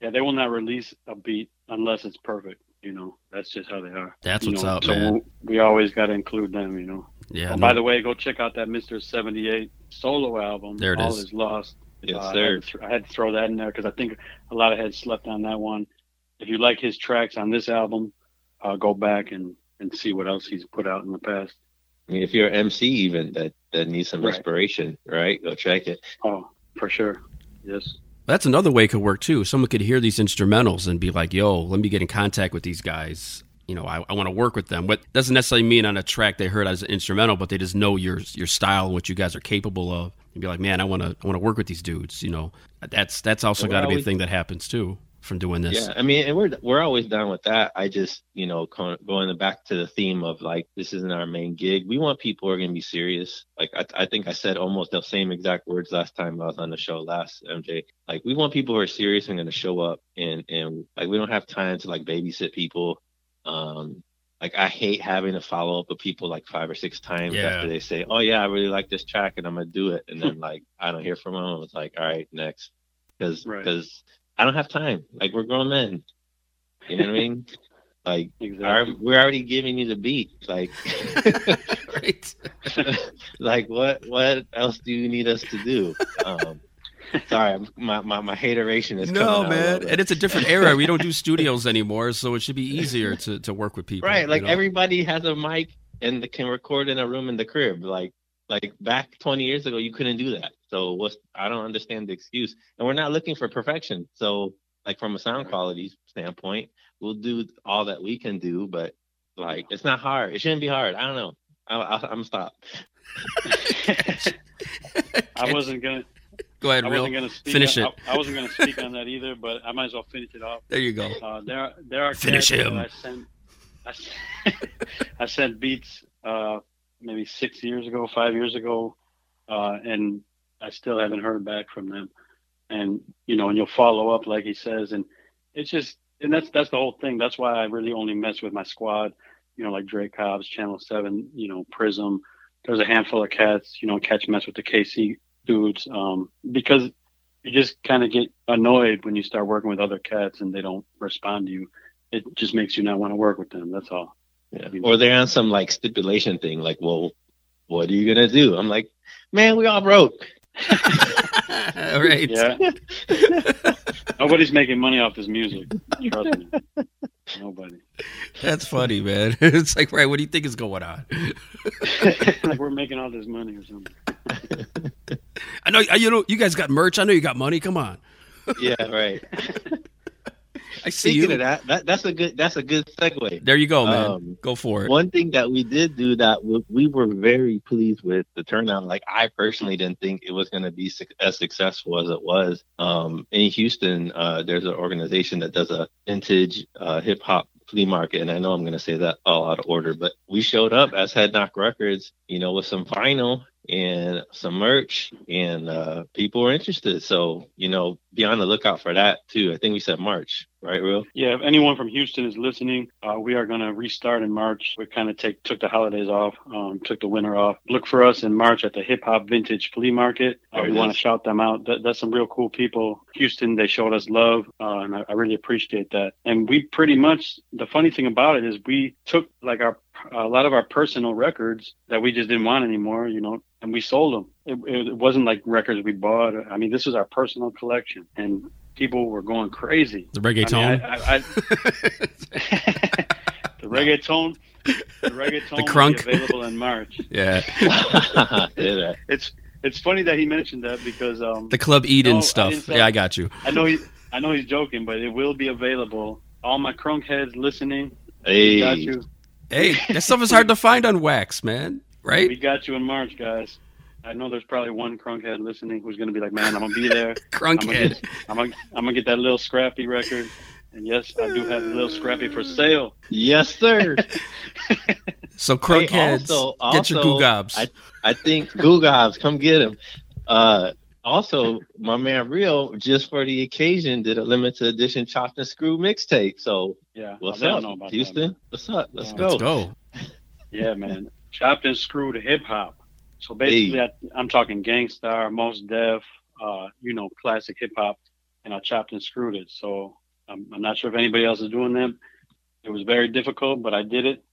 yeah they will not release a beat unless it's perfect you know that's just how they are That's You what's know, up, so man. we, we always got to include them you know Yeah. Oh, no- by the way, go check out that Mr. 78 solo album. There it All is. is lost. Yes, Uh, I, had to th- I had to throw that in there because I think a lot of heads slept on that one. If you like his tracks on this album, uh, go back and, and see what else he's put out in the past. I mean, if you're an MC even that that needs some Right. inspiration, right? Go check it. Oh, for sure. Yes. That's another way it could work too. Someone could hear these instrumentals and be like, "Yo, let me get in contact with these guys. You know, I, I want to work with them." What doesn't necessarily mean on a track they heard as an instrumental, but they just know your your style and what you guys are capable of, and be like, "Man, I want to I want to work with these dudes." You know, that's that's also Well, got to be a thing that happens too from doing this. Yeah, I mean, and we're we're always down with that. I just, you know, going back to the theme of like this isn't our main gig. We want people who are going to be serious. Like I, I think I said almost the same exact words last time I was on the show last MJ. Like we want people who are serious and going to show up, and and like we don't have time to like babysit people. Um, like I hate having to follow up with people like five or six times Yeah. after they say, "Oh yeah, I really like this track and I'm gonna do it," and then like I don't hear from them. It's like, all right, next, because Right. Because I don't have time. Like we're grown men. You know what I mean? Like Exactly. our, we're already giving you the beat. Like right. like what what else do you need us to do? Um sorry, my, my my hateration is No, coming out man, and it's a different era. We don't do studios anymore, so it should be easier to, to work with people. right. Like you know? everybody has a mic and can record in a room in the crib. Like like back 20 years ago, you couldn't do that. So what's I don't understand the excuse. And we're not looking for perfection. So like from a sound quality standpoint, we'll do all that we can do, but like it's not hard. It shouldn't be hard. I don't know. I, I, I'm gonna stop. I wasn't gonna. Go ahead, I real. wasn't gonna speak. Finish I, it. I, wasn't gonna speak on that either, but I might as well finish it off. There you go. Uh, there, there are Finish cats him. I sent. I, sent- I sent beats uh, maybe six years ago, five years ago, uh, and I still haven't heard back from them. And you know, and you'll follow up like he says, and it's just, and that's that's the whole thing. That's why I really only mess with my squad. You know, like Dre Cobbs, Channel Seven, you know, Prism. There's a handful of cats. You know, catch mess with the KC dudes um, because you just kind of get annoyed when you start working with other cats and they don't respond to you. It just makes you not want to work with them. That's all. Yeah. Or they're on some like stipulation thing, like, well, what are you gonna do? I'm like, man, we all broke. All right. Yeah. Nobody's making money off this music. Trust me. Nobody. That's funny, man. It's like, right, what do you think is going on? like we're making all this money or something. I know, you know, you guys got merch. I know you got money. Come on. Yeah, right. I see Speaking you. of that, that, that's a good that's a good segue. There you go, man. Um, go for it. One thing that we did do that w- we were very pleased with the turnout. Like I personally didn't think it was going to be suc as successful as it was. Um, in Houston, uh, there's an organization that does a vintage uh, hip hop flea market, and I know I'm going to say that all out of order, but we showed up as Head Knock Records, you know, with some vinyl and some merch, and uh, people are interested. So you know, be on the lookout for that too. I think we said March, right, Real? Yeah, if anyone from Houston is listening, uh, we are going to restart in March. We kind of take took the holidays off, um, took the winter off. Look for us in March at the Hip Hop Vintage Flea Market. Uh, we want to shout them out. That, that's some real cool people. Houston, they showed us love, uh, and I, I really appreciate that. And we pretty much the funny thing about it is we took like our a lot of our personal records that we just didn't want anymore, you know, and we sold them. It, it wasn't like records we bought. I mean, this was our personal collection, and people were going crazy. the I mean, reggaeton. I, I, I, the reggaeton, the reggaeton The will crunk. be available in March. yeah. yeah. It's it's funny that he mentioned that because um The Club Eden No, stuff. didn't say- yeah, I got you. I know he I know he's joking, but it will be available. All my crunk heads listening, Hey. got you. Hey, that stuff is hard to find on wax, man. Right? We got you in March, guys. I know there's probably one crunkhead listening who's gonna be like, man, I'm gonna be there. I'm gonna get, I'm gonna, I'm gonna get that little scrappy record. And yes, I do have a little scrappy for sale. Yes, sir. So crunk Hey, heads, also- get your also, goo gobs. I, I think Googobs, come get him. Uh, also, my man Real just for the occasion, did a limited edition chopped and screw mixtape. So, Yeah, what's up, about that, Houston? What's up? Let's Yeah. go. Let's go. Yeah, man. Chopped and screwed hip hop. So basically, I, I'm talking Gangstar, Mos Def, uh, you know, classic hip hop, and I chopped and screwed it. So I'm, I'm not sure if anybody else is doing them. It was very difficult, but I did it.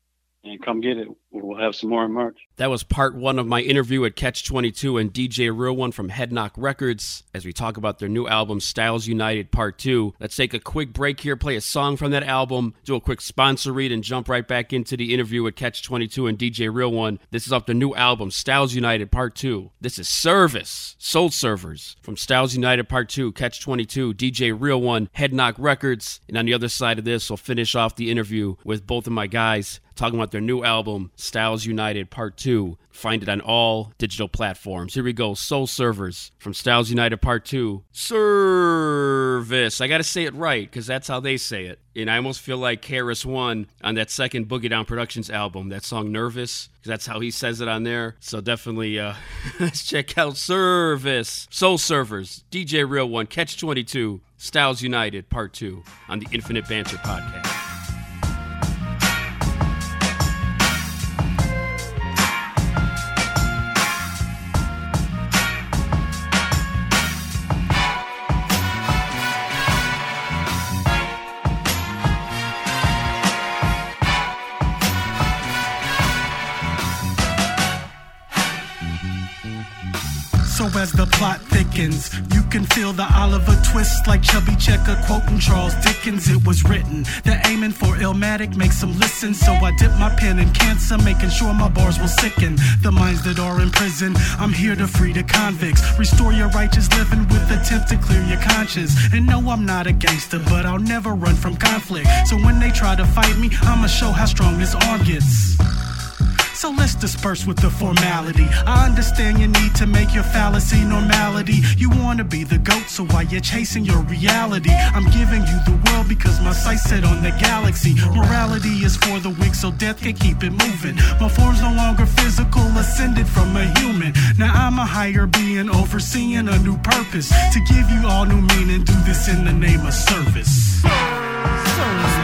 And come get it. We'll have some more in March. That was part one of my interview at Cache 22 and DJ Real One from Head Knock Records as we talk about their new album, Styles United Part 2. Let's take a quick break here, play a song from that album, do a quick sponsor read, and jump right back into the interview with Cache 22 and DJ Real One. This is off their new album, Styles United Part 2. This is Service, Soul Servers from Styles United Part 2, Cache 22, DJ Real One, Head Knock Records. And on the other side of this, we'll finish off the interview with both of my guys talking about their new album, Styles United Part 2. Find it on all digital platforms. Here we go Soul Servers from Styles United Part 2. Service. I got to say it right because that's how they say it. And I almost feel like KRS-One on that second Boogie Down Productions album, that song Nervous, because that's how he says it on there. So definitely uh, let's check out Service. Soul Servers, DJ Real One, Cache 22, Styles United Part 2 on the Infinite Banter Podcast. Plot thickens, you can feel the Oliver twist like Chubby Checker quoting Charles Dickens. It was written that aiming for Illmatic makes them listen. So I dip my pen in cancer, making sure my bars will sicken. The minds that are in prison, I'm here to free the convicts. Restore your righteous living with attempt to clear your conscience. And no, I'm not a gangster, but I'll never run from conflict. So when they try to fight me, I'ma show how strong this arm gets. So let's disperse with the formality. I understand your need to make your fallacy normality. You wanna be the goat, so while you're chasing your reality, I'm giving you the world because my sights set on the galaxy. Morality is for the weak, so death can keep it moving. My form's no longer physical, ascended from a human. Now I'm a higher being, overseeing a new purpose to give you all new meaning. Do this in the name of service. Check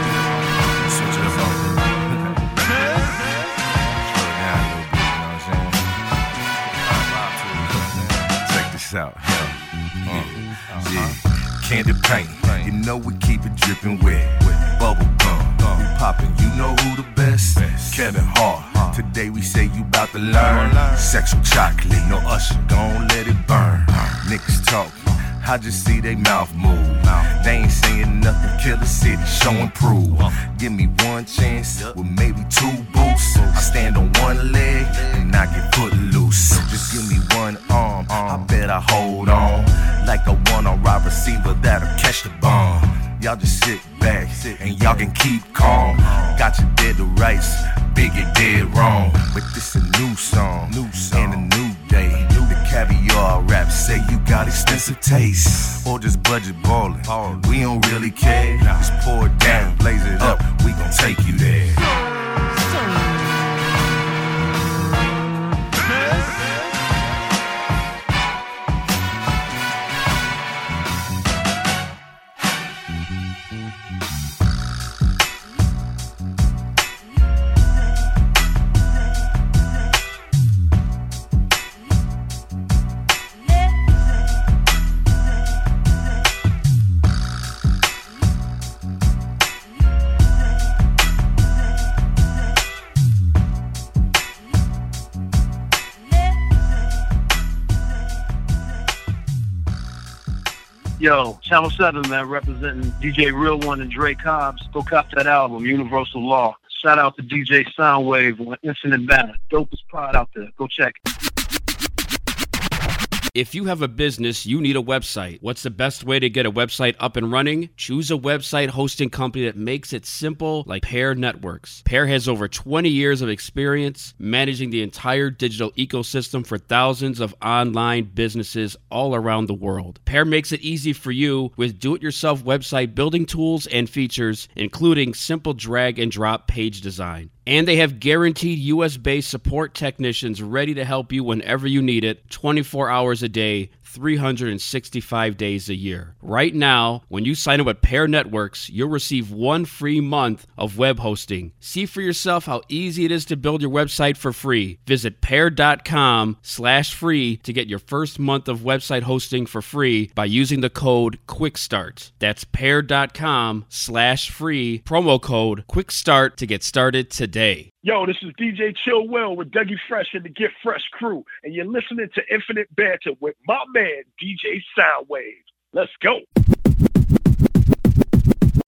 this out. Uh-huh. Yeah. Uh-huh. Yeah. Candy paint. You know we keep it dripping wet. With Bubble gum. Uh-huh. We poppin'. You know who the best? Kevin Hart. Today we say you bout to learn. Sexual chocolate. No usher. Gon' let it burn. Niggas talk. I just see they mouth move. They ain't saying nothing, kill the city, show and prove. Give me one chance with maybe two boosts. I stand on one leg and I get put loose. Just give me one arm, I bet I hold on. Like a one on wide receiver that'll catch the bomb. Y'all just sit back and y'all can keep calm. Got you dead to rights, big it dead wrong. But this a new song, new song, and a new day. The caviar rap say you got extensive taste, or just budget ballin'. We don't really care. Just pour it down, blaze it up. We gon' take you there. Channel 7, man, representing DJ Real One and Dre Cobbs. Go cop that album, Universal Law. Shout out to DJ Soundwave on Infinite Banter. Dopest pod out there. Go check it. If you have a business, you need a website. What's the best way to get a website up and running? Choose a website hosting company that makes it simple, like Pair Networks. Pair has over 20 years of experience managing the entire digital ecosystem for thousands of online businesses all around the world. Pair makes it easy for you with do it yourself website building tools and features, including simple drag and drop page design. And they have guaranteed US based support technicians ready to help you whenever you need it 24 hours a day, 365 days a year. Right now, when you sign up with Pair Networks, you'll receive one free month of web hosting. See for yourself how easy it is to build your website for free. Visit pair.com slash free to get your first month of website hosting for free by using the code QUICKSTART. That's pair.com slash free, promo code QUICKSTART to get started today. Yo, this is DJ Chill Will with Dougie Fresh and the Get Fresh crew, and you're listening to Infinite Banter with my man, DJ Soundwave. Let's go.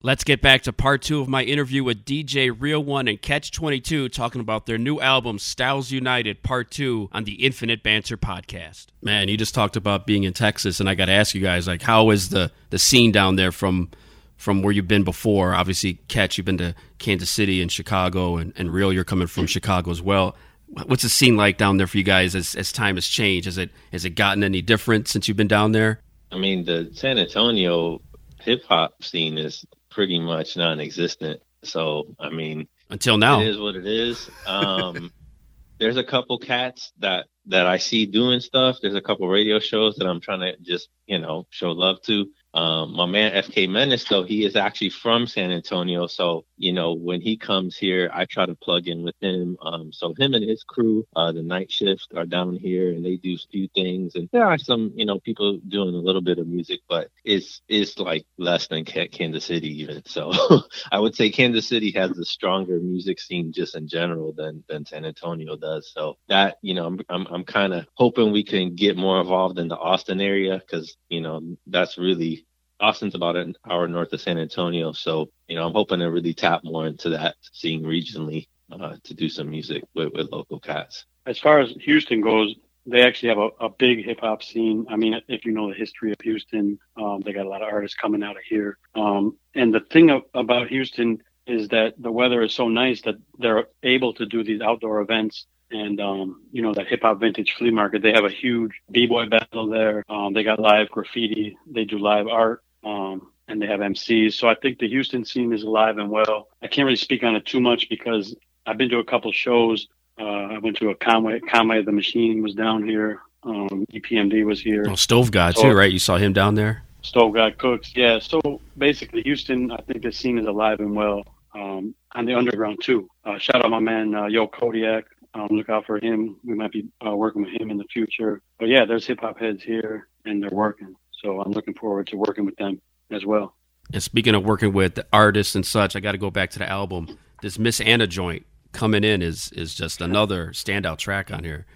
Let's get back to part two of my interview with DJ Real One and Cache 22 talking about their new album, Styles United Part 2 on the Infinite Banter podcast. Man, you just talked about being in Texas, and I got to ask you guys, like, how is the, the scene down there from from where you've been before? Obviously, Cache, you've been to Kansas City and Chicago, and, and Real, you're coming from Chicago as well. What's the scene like down there for you guys as, as time has changed? Has it has it gotten any different since you've been down there? I mean, the San Antonio hip hop scene is pretty much non-existent. So, I mean, until now, it is what it is. Um, there's a couple cats that that I see doing stuff. There's a couple radio shows that I'm trying to just you know show love to. Um, my man FK Menace, though, he is actually from San Antonio. So, you know, when he comes here, I try to plug in with him. Um, so him and his crew, uh, the night shift are down here and they do a few things. And there are some, you know, people doing a little bit of music, but it's, it's like less than Kansas City even. So I would say Kansas City has a stronger music scene just in general than, than San Antonio does. So that, you know, I'm, I'm, I'm kind of hoping we can get more involved in the Austin area because, you know, that's really Austin's about an hour north of San Antonio, so you know I'm hoping to really tap more into that scene regionally uh, to do some music with, with local cats. As far as Houston goes, they actually have a, a big hip hop scene. I mean, if you know the history of Houston, um, they got a lot of artists coming out of here. Um, and the thing of, about Houston is that the weather is so nice that they're able to do these outdoor events and um, you know that hip hop vintage flea market. They have a huge b boy battle there. Um, they got live graffiti. They do live art. Um, and they have MCs. So I think the Houston scene is alive and well. I can't really speak on it too much because I've been to a couple shows. Uh, I went to a Conway, Conway the Machine was down here. Um, EPMD was here. Oh, Stove God so, too, right? You saw him down there. Stove God Cooks, yeah. So basically, Houston, I think the scene is alive and well. Um, on the underground too. Uh, shout out my man uh, Yo Kodiak. Um, look out for him. We might be uh, working with him in the future. But yeah, there's hip hop heads here, and they're working. So I'm looking forward to working with them as well. And speaking of working with artists and such, I got to go back to the album. This Miss Anna joint coming in is is just another standout track on here.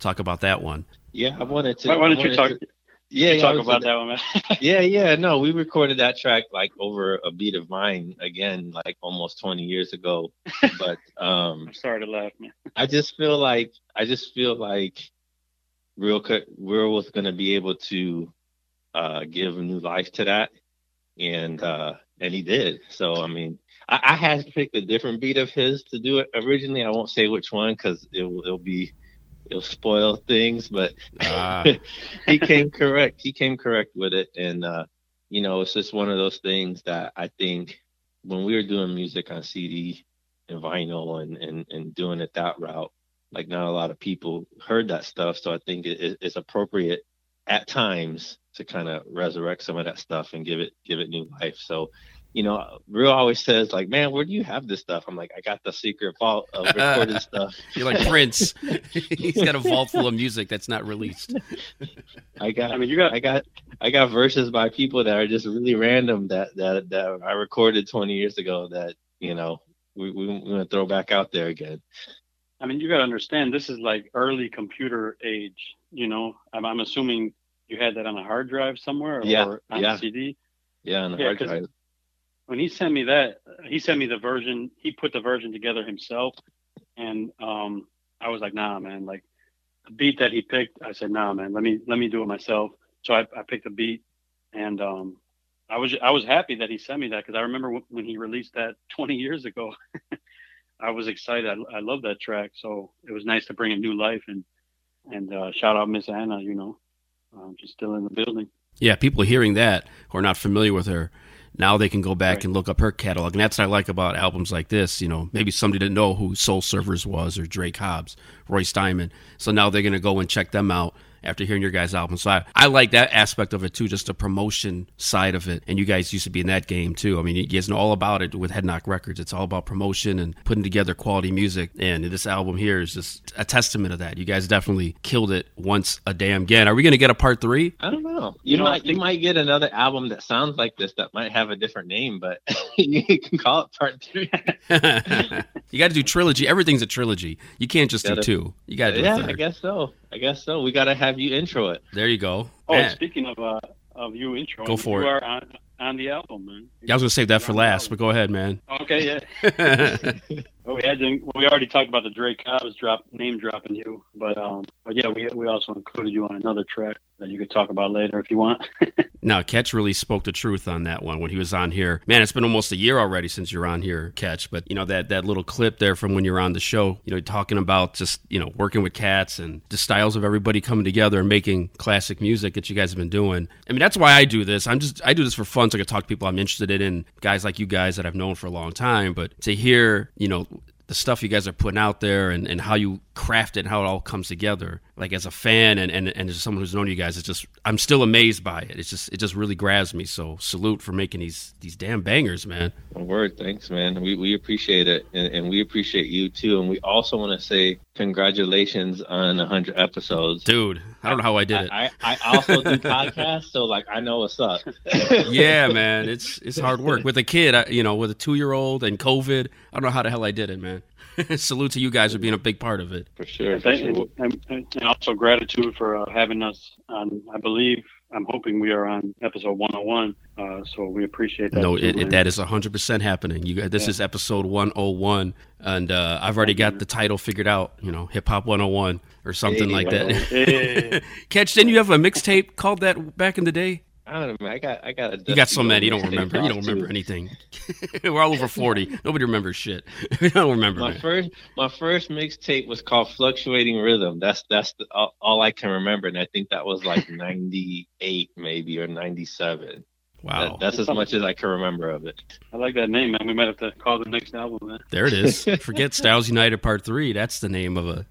Talk about that one. Yeah, I wanted to. Why, why don't you talk? To, yeah, you talk about that one, man. yeah, yeah. No, we recorded that track like over a beat of mine again, like almost 20 years ago. But um I'm sorry to laugh, man. I just feel like I just feel like Real Real was gonna be able to uh, give new life to that and uh, and he did. So I mean, I, I had pick a different beat of his to do it originally. I won't say which one because it will it'll be it'll spoil things, but ah. he came correct. He came correct with it, and uh, you know, it's just one of those things that I think when we were doing music on CD and vinyl and and and doing it that route, like not a lot of people heard that stuff. So I think it, it's appropriate at times to kind of resurrect some of that stuff and give it give it new life. So, you know, Real always says like, "Man, where do you have this stuff?" I'm like, "I got the secret vault of recorded stuff." You're like Prince. He's got a vault full of music that's not released. I got. I mean, you got. I got. I got verses by people that are just really random that that that I recorded 20 years ago that you know we we are gonna throw back out there again. I mean, you got to understand this is like early computer age. You know, I'm, I'm assuming you had that on a hard drive somewhere yeah, or on yeah. CD? Yeah, on the yeah, hard drive. When he sent me that, he sent me the version. He put the version together himself, and um, I was like, "Nah, man." Like the beat that he picked, I said, "Nah, man. Let me let me do it myself." So I, I picked a beat, and um, I was I was happy that he sent me that because I remember w- when he released that 20 years ago. I was excited. I, I love that track, so it was nice to bring a new life and and uh, shout out Miss Anna. You know, um, she's still in the building. Yeah, people hearing that who are not familiar with her, now they can go back right. and look up her catalog. And that's what I like about albums like this. You know, maybe somebody didn't know who Soul Servers was or Dre Cobbs, Royce Diamond. So now they're going to go and check them out after hearing your guys' album. So I, I like that aspect of it too, just the promotion side of it. And you guys used to be in that game too. I mean, you guys know all about it with Head Knock Records. It's all about promotion and putting together quality music. And this album here is just a testament of that. You guys definitely killed it once a damn again. Are we going to get a part three? I don't know. You, you might you might get another album that sounds like this that might have a different name, but you can call it part three. you got to do trilogy. Everything's a trilogy. You can't just gotta, do two. You got to yeah, I guess so. I guess so. We got to have you intro it. There you go. Oh, Man. speaking of uh, of you intro, go for you it. Are on, on the album, man. Yeah, I was gonna save that for last, but go ahead, man. Okay, yeah. well, we had to, we already talked about the Dre Cobbs drop name dropping you, but um, but yeah, we we also included you on another track that you could talk about later if you want. now, Cache really spoke the truth on that one when he was on here. Man, it's been almost a year already since you're on here, Cache. But you know that that little clip there from when you're on the show, you know, talking about just you know working with cats and the styles of everybody coming together and making classic music that you guys have been doing. I mean, that's why I do this. I'm just I do this for fun, so I can talk to people I'm interested in, guys like you guys that I've known for a long time. But to hear, you know the stuff you guys are putting out there and, and how you craft it and how it all comes together. Like as a fan and, and, and as someone who's known you guys, it's just I'm still amazed by it. It's just it just really grabs me. So salute for making these these damn bangers, man. word, thanks, man. We we appreciate it and, and we appreciate you too. And we also want to say congratulations on hundred episodes. Dude, I don't know how I did it. I, I, I also do podcasts, so like I know what's up. yeah, man. It's it's hard work. With a kid, you know, with a two year old and COVID, I don't know how the hell I did it, man. salute to you guys for being a big part of it. For sure. For sure. And, and, also gratitude for uh, having us on, I believe, I'm hoping we are on episode 101. Uh, so we appreciate that. No, it, it, that is 100% happening. You This yeah. is episode 101. And uh, I've already got the title figured out, you know, Hip Hop 101 or something hey, like that. Hey. Cache, didn't you have a mixtape called that back in the day? I don't know. I got I got a. You got so mad. You don't remember. You don't remember anything. We're all over forty. Nobody remembers shit. we don't remember. My man. first my first mixtape was called Fluctuating Rhythm. That's that's the, all, all I can remember, and I think that was like '98 maybe or '97. Wow. That, that's as much as I can remember of it. I like that name, man. We might have to call the next album that. There it is. Forget Styles United Part Three. That's the name of a.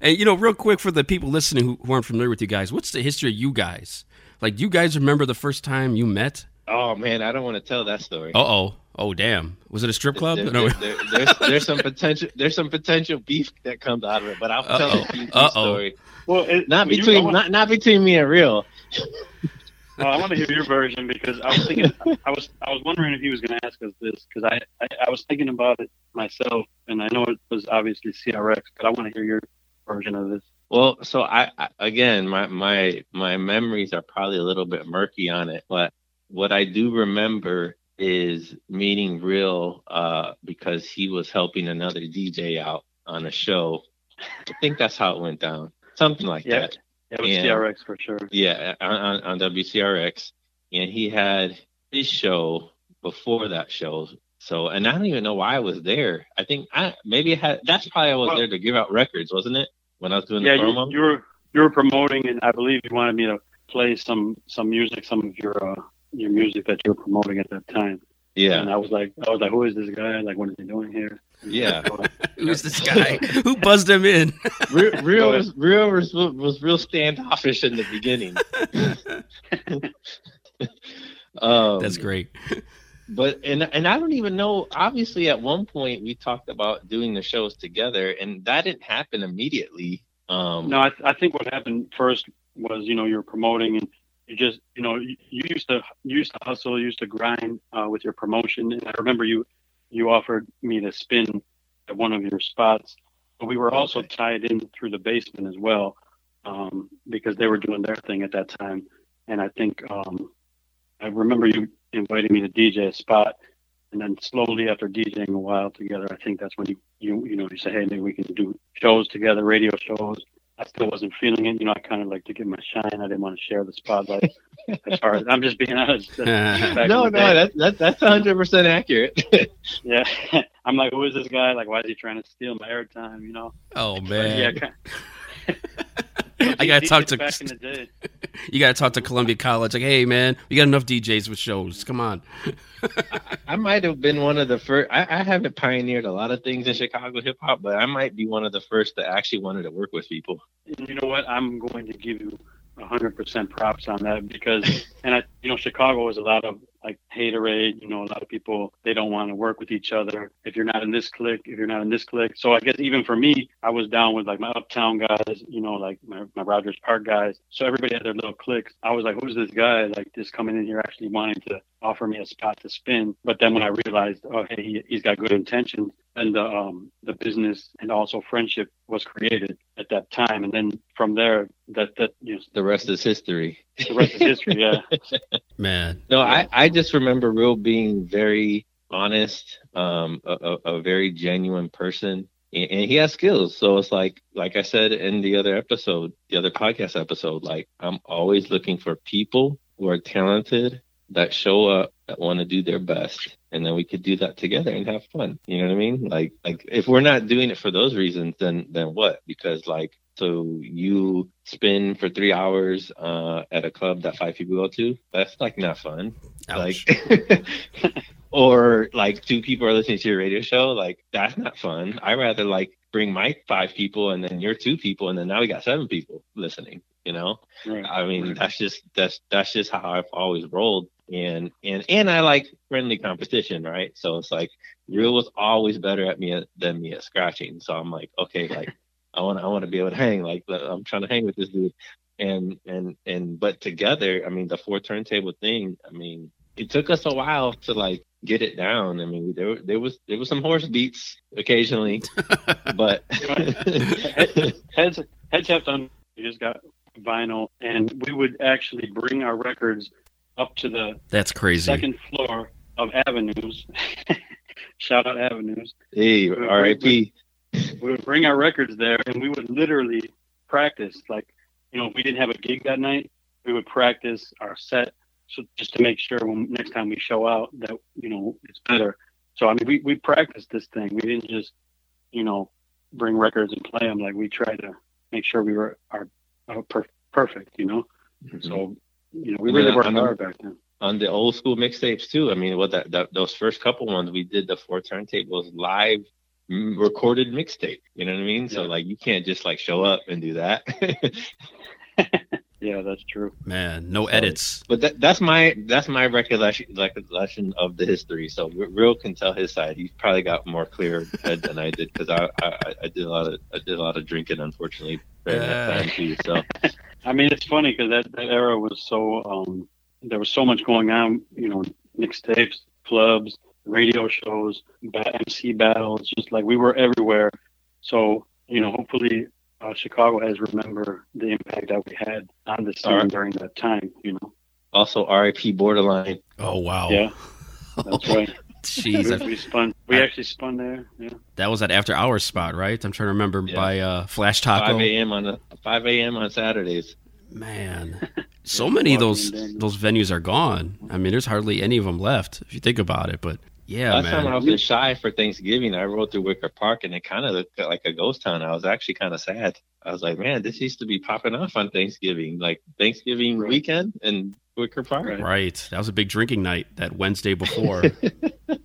and you know, real quick for the people listening who, who aren't familiar with you guys, what's the history of you guys? Like, do you guys remember the first time you met? Oh man, I don't want to tell that story. Uh oh. Oh damn. Was it a strip club? There- No. there- there- there's, there's some potential there's some potential beef that comes out of it, but I'll tell Uh-oh. the PG Uh-oh. story. Well, it, Not you- I between want- not not between me and Real. Uh, I want to hear your version because I was thinking, I was, I was wondering if he was going to ask us this because I, I, I was thinking about it myself, and I know it was obviously CRX, but I want to hear your version of this. Well, so I, I again, my my my memories are probably a little bit murky on it, but what I do remember is meeting Real uh, because he was helping another DJ out on a show. I think that's how it went down, something like Yeah. that. Yeah, it was And- CRX for sure. Yeah, on, on, WCRX, and he had his show before that show. So, and I don't even know why I was there. I think I maybe had. That's probably I was Well- there to give out records, wasn't it? When I was doing Yeah, the you, promo. you were you were promoting, and I believe you wanted me to play some some music, some of your uh, your music that you were promoting at that time. yeah, And I was like, I was like, who is this guy? Like, what is he doing here? yeah. Who's this guy? Who buzzed him in? Real, real was real was, was real standoffish in the beginning. um, That's great. But and and I don't even know. Obviously, at one point we talked about doing the shows together, and that didn't happen immediately. Um, No, I, I think what happened first was, you know, you're promoting and you just, you know, you, you used to you used to hustle, you used to grind uh, with your promotion. And I remember you you offered me to spin at one of your spots, but we were also Okay. tied in through the basement as well um, because they were doing their thing at that time. And I think um, I remember you inviting me to DJ a spot. And then slowly after DJing a while together, I think that's when you, you, you know, you say, hey, maybe we can do shows together, radio shows. I still wasn't feeling it. You know, I kind of like to get my shine. I didn't want to share the spotlight. as far as I'm just being honest. No, no, the day. that, that that's hundred percent accurate. yeah. I'm like, who is this guy? Like, why is he trying to steal my airtime? You know? Oh But man. yeah. Kind I gotta talk to back in the day. you gotta talk to Columbia College. Like, hey man, we got enough DJs with shows. Come on. I might have been one of the first. I, I haven't pioneered a lot of things in Chicago hip hop, but I might be one of the first that actually wanted to work with people. you know what? I'm going to give you hundred percent props on that because, and I, you know, Chicago is a lot of like haterade. You know, a lot of people they don't want to work with each other. If you're not in this clique, if you're not in this clique, so I guess even for me, I was down with like my uptown guys. You know, like my, my Rogers Park guys. So everybody had their little cliques. I was like, who's this guy? Like just coming in here actually wanting to offer me a spot to spin. But then when I realized, oh hey, he, he's got good intentions, and the um the business and also friendship was created at that time. And then from there, that that you know, The rest is history. the rest is history. Yeah. Man. No, I, I just remember Real being very honest, um, a, a, a very genuine person, and, and he has skills. So it's like, like I said in the other episode, the other podcast episode, like I'm always looking for people who are talented that show up that want to do their best, and then we could do that together and have fun. You know what I mean? Like, like if we're not doing it for those reasons, then then what? Because like so you spin for three hours uh, at a club that five people go to. That's like not fun. Ouch. Like, or like two people are listening to your radio show. Like that's not fun. I rather like bring my five people and then your two people and then now we got seven people listening. You know, Right. I mean that's just that's that's just how I've always rolled. And and and I like friendly competition, right? So it's like Real was always better at me at, than me at scratching. So I'm like, okay, like I want I want to be able to hang. Like I'm trying to hang with this dude. And and and but together, I mean, the four turntable thing. I mean, it took us a while to like get it down. I mean, there there was there was some horse beats occasionally, but Heads heads have done. We just got vinyl, and we would actually bring our records up to the That's crazy. second floor of Avenues. Shout out Avenues. hey, R.I.P. We would bring our records there, and we would literally practice. Like, you know, if we didn't have a gig that night, we would practice our set so just to make sure when next time we show out that you know it's better. So I mean, we we practiced this thing. We didn't just you know bring records and play them. Like we tried to make sure we were our, our per- perfect. You know, mm-hmm. so you know we really worked hard back then. On the old school mixtapes too. I mean, what that, that those first couple ones we did the four turntables live recorded mixtape. You know what I mean? Yeah. So like you can't just like show up and do that. Yeah, that's true. Man, no so, edits. But that, that's my that's my recollection recollection of the history. So Real can tell his side. He's probably got more clear head than I did because I, I, I did a lot of I did a lot of drinking, unfortunately, during that time too. So I mean, it's funny because that, that era was so um there was so much going on. You know, mixtapes, clubs, radio shows, MC battles. Just like we were everywhere. So you know, hopefully uh, Chicago has remember the impact that we had on the scene right. during that time. You know. Also, RIP Borderline. Oh wow. Yeah, that's right. Jeez, we, spun. We actually spun there. Yeah. That was that after hours spot, right? I'm trying to remember yeah. by uh, Flash Taco. 5 a.m. on the 5 a.m. on Saturdays. Man, so many of those those venues are gone. I mean, there's hardly any of them left if you think about it. But yeah, Last man. time I was in Chi for Thanksgiving, I rode through Wicker Park and it kind of looked like a ghost town. I was actually kind of sad. I was like, man, this used to be popping off on Thanksgiving, like Thanksgiving right. weekend in Wicker Park. Right. right. That was a big drinking night that Wednesday before.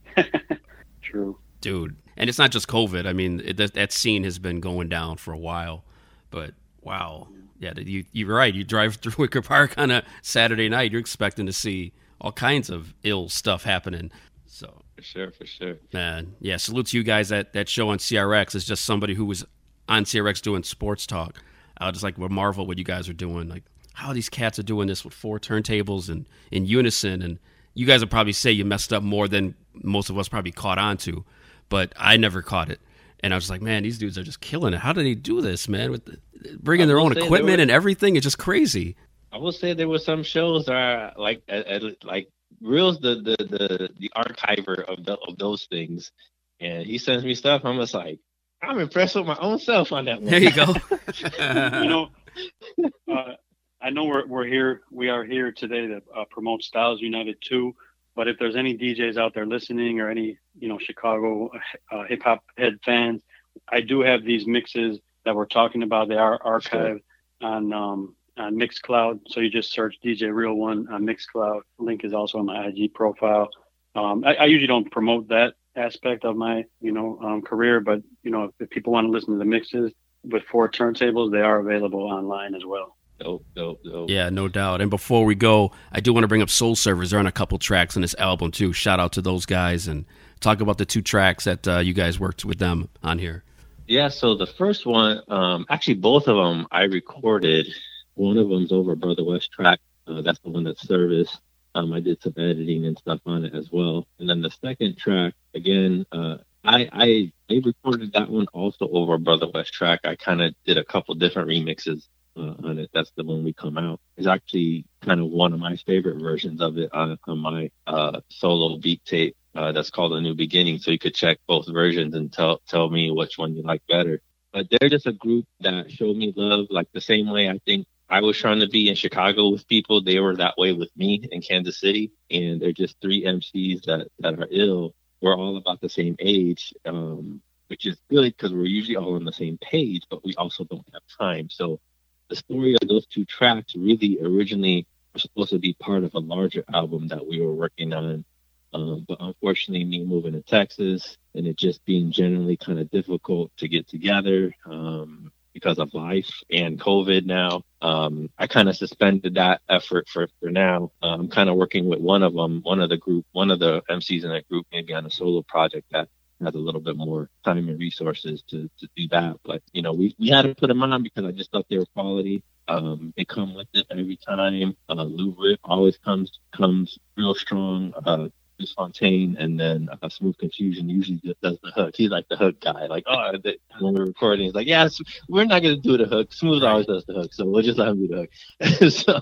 True. Dude. And it's not just COVID. I mean, it, that, that scene has been going down for a while. But wow. Yeah, you, you're right. You drive through Wicker Park on a Saturday night, you're expecting to see all kinds of ill stuff happening. So for sure, for sure. Man, yeah. Salute to you guys. That that show on CRX is just somebody who was on CRX doing sports talk. I just like marvel what you guys are doing. Like how these cats are doing this with four turntables and in unison. And you guys will probably say you messed up more than most of us probably caught on to, but I never caught it. And I was like, man, these dudes are just killing it. How do they do this, man? With the, bringing their own equipment and everything, it's just crazy. I will say there were some shows that are like, like Real's the the the the archiver of the, of those things, and he sends me stuff. I'm just like, I'm impressed with my own self on that one. There you go. you know, uh, I know we're we're here. We are here today to uh, promote Styles United too. But if there's any DJs out there listening, or any you know Chicago uh, hip hop head fans, I do have these mixes that we're talking about. They are archived sure. on um, on Mixcloud. So you just search DJ Real One on Mixcloud. Link is also on my IG profile. Um, I, I, usually don't promote that aspect of my, you know, um, career, but you know, if, if people want to listen to the mixes with four turntables, they are available online as well. Dope, dope, dope. Yeah, no doubt. And before we go, I do want to bring up Soul Servers. They're on a couple tracks on this album too. Shout out to those guys and talk about the two tracks that uh, you guys worked with them on here. Yeah, so the first one, um, actually both of them I recorded one of them's over Brotha Wes track. Uh, that's the one that's service. Um, I did some editing and stuff on it as well. And then the second track, again, uh, I, I I recorded that one also over Brotha Wes track. I kind of did a couple different remixes uh, on it. That's the one we come out. It's actually kind of one of my favorite versions of it on, on my uh, solo beat tape. Uh, that's called A New Beginning. So you could check both versions and tell tell me which one you like better. But they're just a group that showed me love, like the same way I think I was trying to be in Chicago with people. They were that way with me in Kansas City. And they're just three MCs that, that are ill. We're all about the same age, um, which is good because we're usually all on the same page, but we also don't have time. So the story of those two tracks really originally were supposed to be part of a larger album that we were working on. Um, but unfortunately, me moving to Texas and it just being generally kind of difficult to get together. Um, because of life and COVID now. Um, I kind of suspended that effort for, for now. Uh, I'm kind of working with one of them, one of the group, one of the MCs in that group, maybe on a solo project that has a little bit more time and resources to, to do that. But, you know, we, we had to put them on because I just thought they were quality. Um, they come with it every time. Uh, Lou Rip always comes, comes real strong. Uh, Fontaine, and then uh, Smooth Confusion usually just does the hook. He's like the hook guy. Like, oh, the, when we're recording, he's like, yeah, we're not gonna do the hook. Smooth always does the hook, so we'll just let him do the hook. so,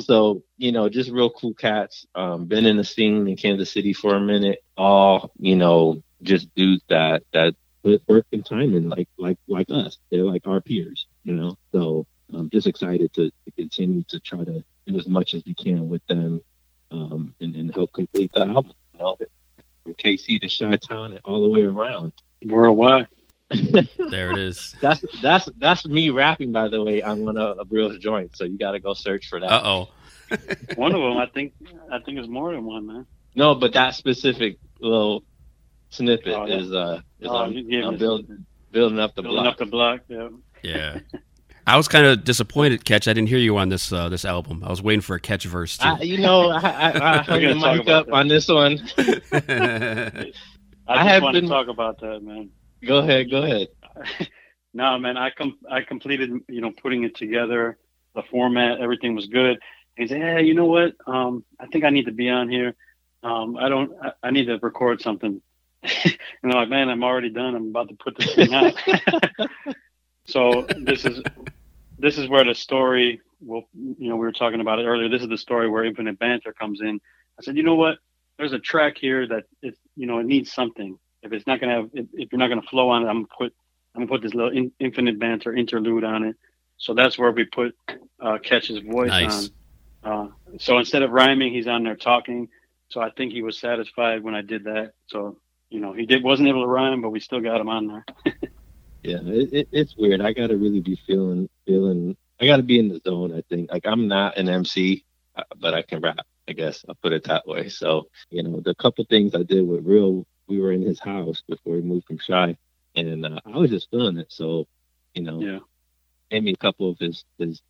so you know, just real cool cats. Um, been in the scene in Kansas City for a minute. All you know, just dudes that that put work and time in, like like like us. They're like our peers, you know. So I'm just excited to, to continue to try to do as much as we can with them um, and, and help complete the album. You know, from KC to Chi Town and all the way around. Worldwide. there it is. That's that's that's me rapping, by the way, on one of, of Real's joints. So you got to go search for that. Uh oh. one of them, I think, I think it's more than one, man. No, but that specific little snippet Oh, yeah. is uh is Oh, on, on build, building up the Building block. up the block. Yeah. Yeah. I was kind of disappointed, Cache. I didn't hear you on this uh, this album. I was waiting for a Cache verse too. I, you know, I, I, I hung gonna the mic up that. on this one. I, I just have want been- to talk about that, man. Go ahead, go ahead. no, man, I com- I completed, you know, putting it together, the format, everything was good. He said, "Hey, you know what? Um, I think I need to be on here. Um, I don't, I, I need to record something." and I'm like, "Man, I'm already done. I'm about to put this thing out." So this is this is where the story. Well, you know, we were talking about it earlier. This is the story where Infinite Banter comes in. I said, "You know what? There's a track here that it, you know, it needs something. If it's not gonna have, if, if you're not gonna flow on it, I'm gonna put I'm gonna put this little in, infinite banter interlude on it. So that's where we put uh, Cache's voice Nice. on. Uh, so instead of rhyming, he's on there talking. So I think he was satisfied when I did that. So you know, he did wasn't able to rhyme, but we still got him on there. Yeah, it, it, it's weird. I got to really be feeling feeling. I got to be in the zone. I think like I'm not an MC, uh, but I can rap. I guess I'll put it that way. So you know, the couple things I did with Real, we were in his house before we moved from Chi, and uh, I was just feeling it. So you know, Yeah. gave me a couple of his his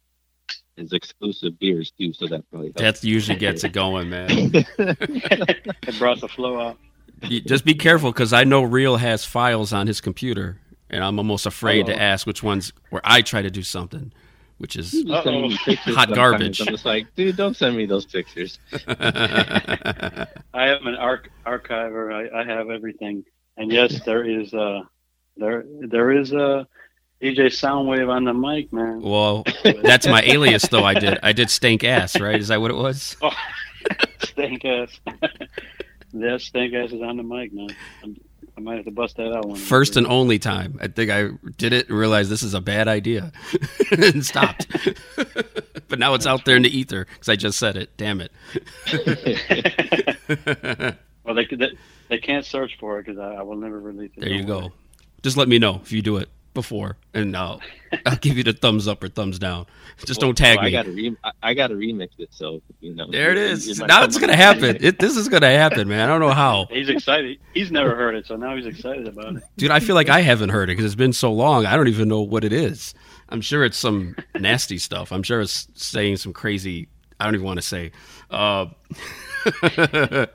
his exclusive beers too. So that probably helped. that usually gets it going, man. it brought the flow up. Just be careful because I know Real has files on his computer, and I'm almost afraid to Uh-oh. ask which ones where I try to do something, which is You just send me Uh-oh. pictures Hot garbage. I'm just like, dude, don't send me those pictures. I am an arch- archiver. I, I have everything. And yes, there is uh there there is a DJ Soundwave on the mic, man. well, that's my alias though. I did I did stank ass, right? Is that what it was? Oh, stank ass. yes, stank ass is on the mic, man. I'm, I might have to bust that out one. First and only time. I think I did it and realized this is a bad idea and stopped. but now it's out there in the ether because I just said it. Damn it. well, they, they they can't search for it because I, I will never release it. There you go. Just let me know if you do it before, and I'll I'll give you the thumbs up or thumbs down. Just don't tag Well, me. I got to re- I, I got to remix it. So you know, there it you- is. you might Now it's gonna happen. It, this is gonna happen, man. I don't know how, He's excited. He's never heard it, so now he's excited about it. dude. I feel like I haven't heard it because it's been so long. I don't even know what it is. I'm sure it's some nasty stuff. I'm sure it's saying some crazy. I don't even want to say. Uh,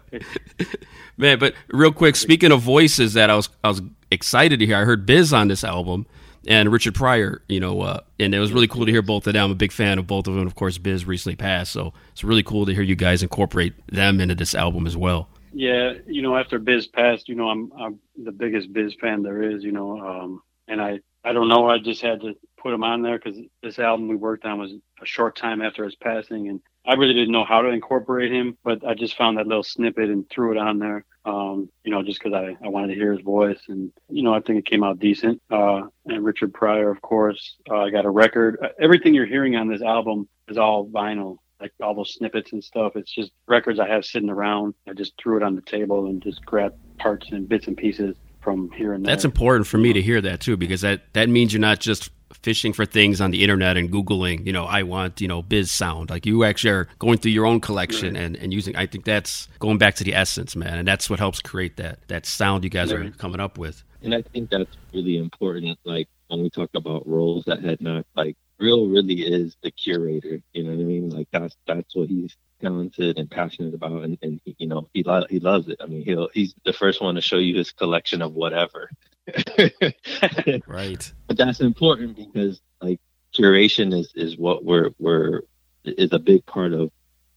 man, but real quick, speaking of voices that I was I was excited to hear. I heard Biz on this album and Richard Pryor, you know, uh, and it was really cool to hear both of them. I'm a big fan of both of them. Of course, Biz recently passed, so it's really cool to hear you guys incorporate them into this album as well. Yeah, you know, after Biz passed, you know, I'm I'm the biggest Biz fan there is, you know, um, and I I don't know, I just had to put him on there because this album we worked on was a short time after his passing, and I really didn't know how to incorporate him, but I just found that little snippet and threw it on there, um, you know, just because I I wanted to hear his voice, and you know, I think it came out decent. Uh, and Richard Pryor, of course, uh, I got a record. Uh, Everything you're hearing on this album is all vinyl like all those snippets and stuff. It's just records I have sitting around. I just threw it on the table and just grabbed parts and bits and pieces from here and there. That's important for me to hear that too, because that that means you're not just fishing for things on the internet and googling. You know, I want you know biz sound. Like you actually are going through your own collection and, and using. I think that's going back to the essence, man, and that's what helps create that that sound you guys are coming up with. and I think that's really important. Like when we talk about roles that had not like real really is the curator. You know what I mean? Like that's that's what he's talented and passionate about, and, and he, you know he lo- he loves it. I mean he'll he's the first one to show you his collection of whatever. Right. but that's important because like curation is is what we're we're is a big part of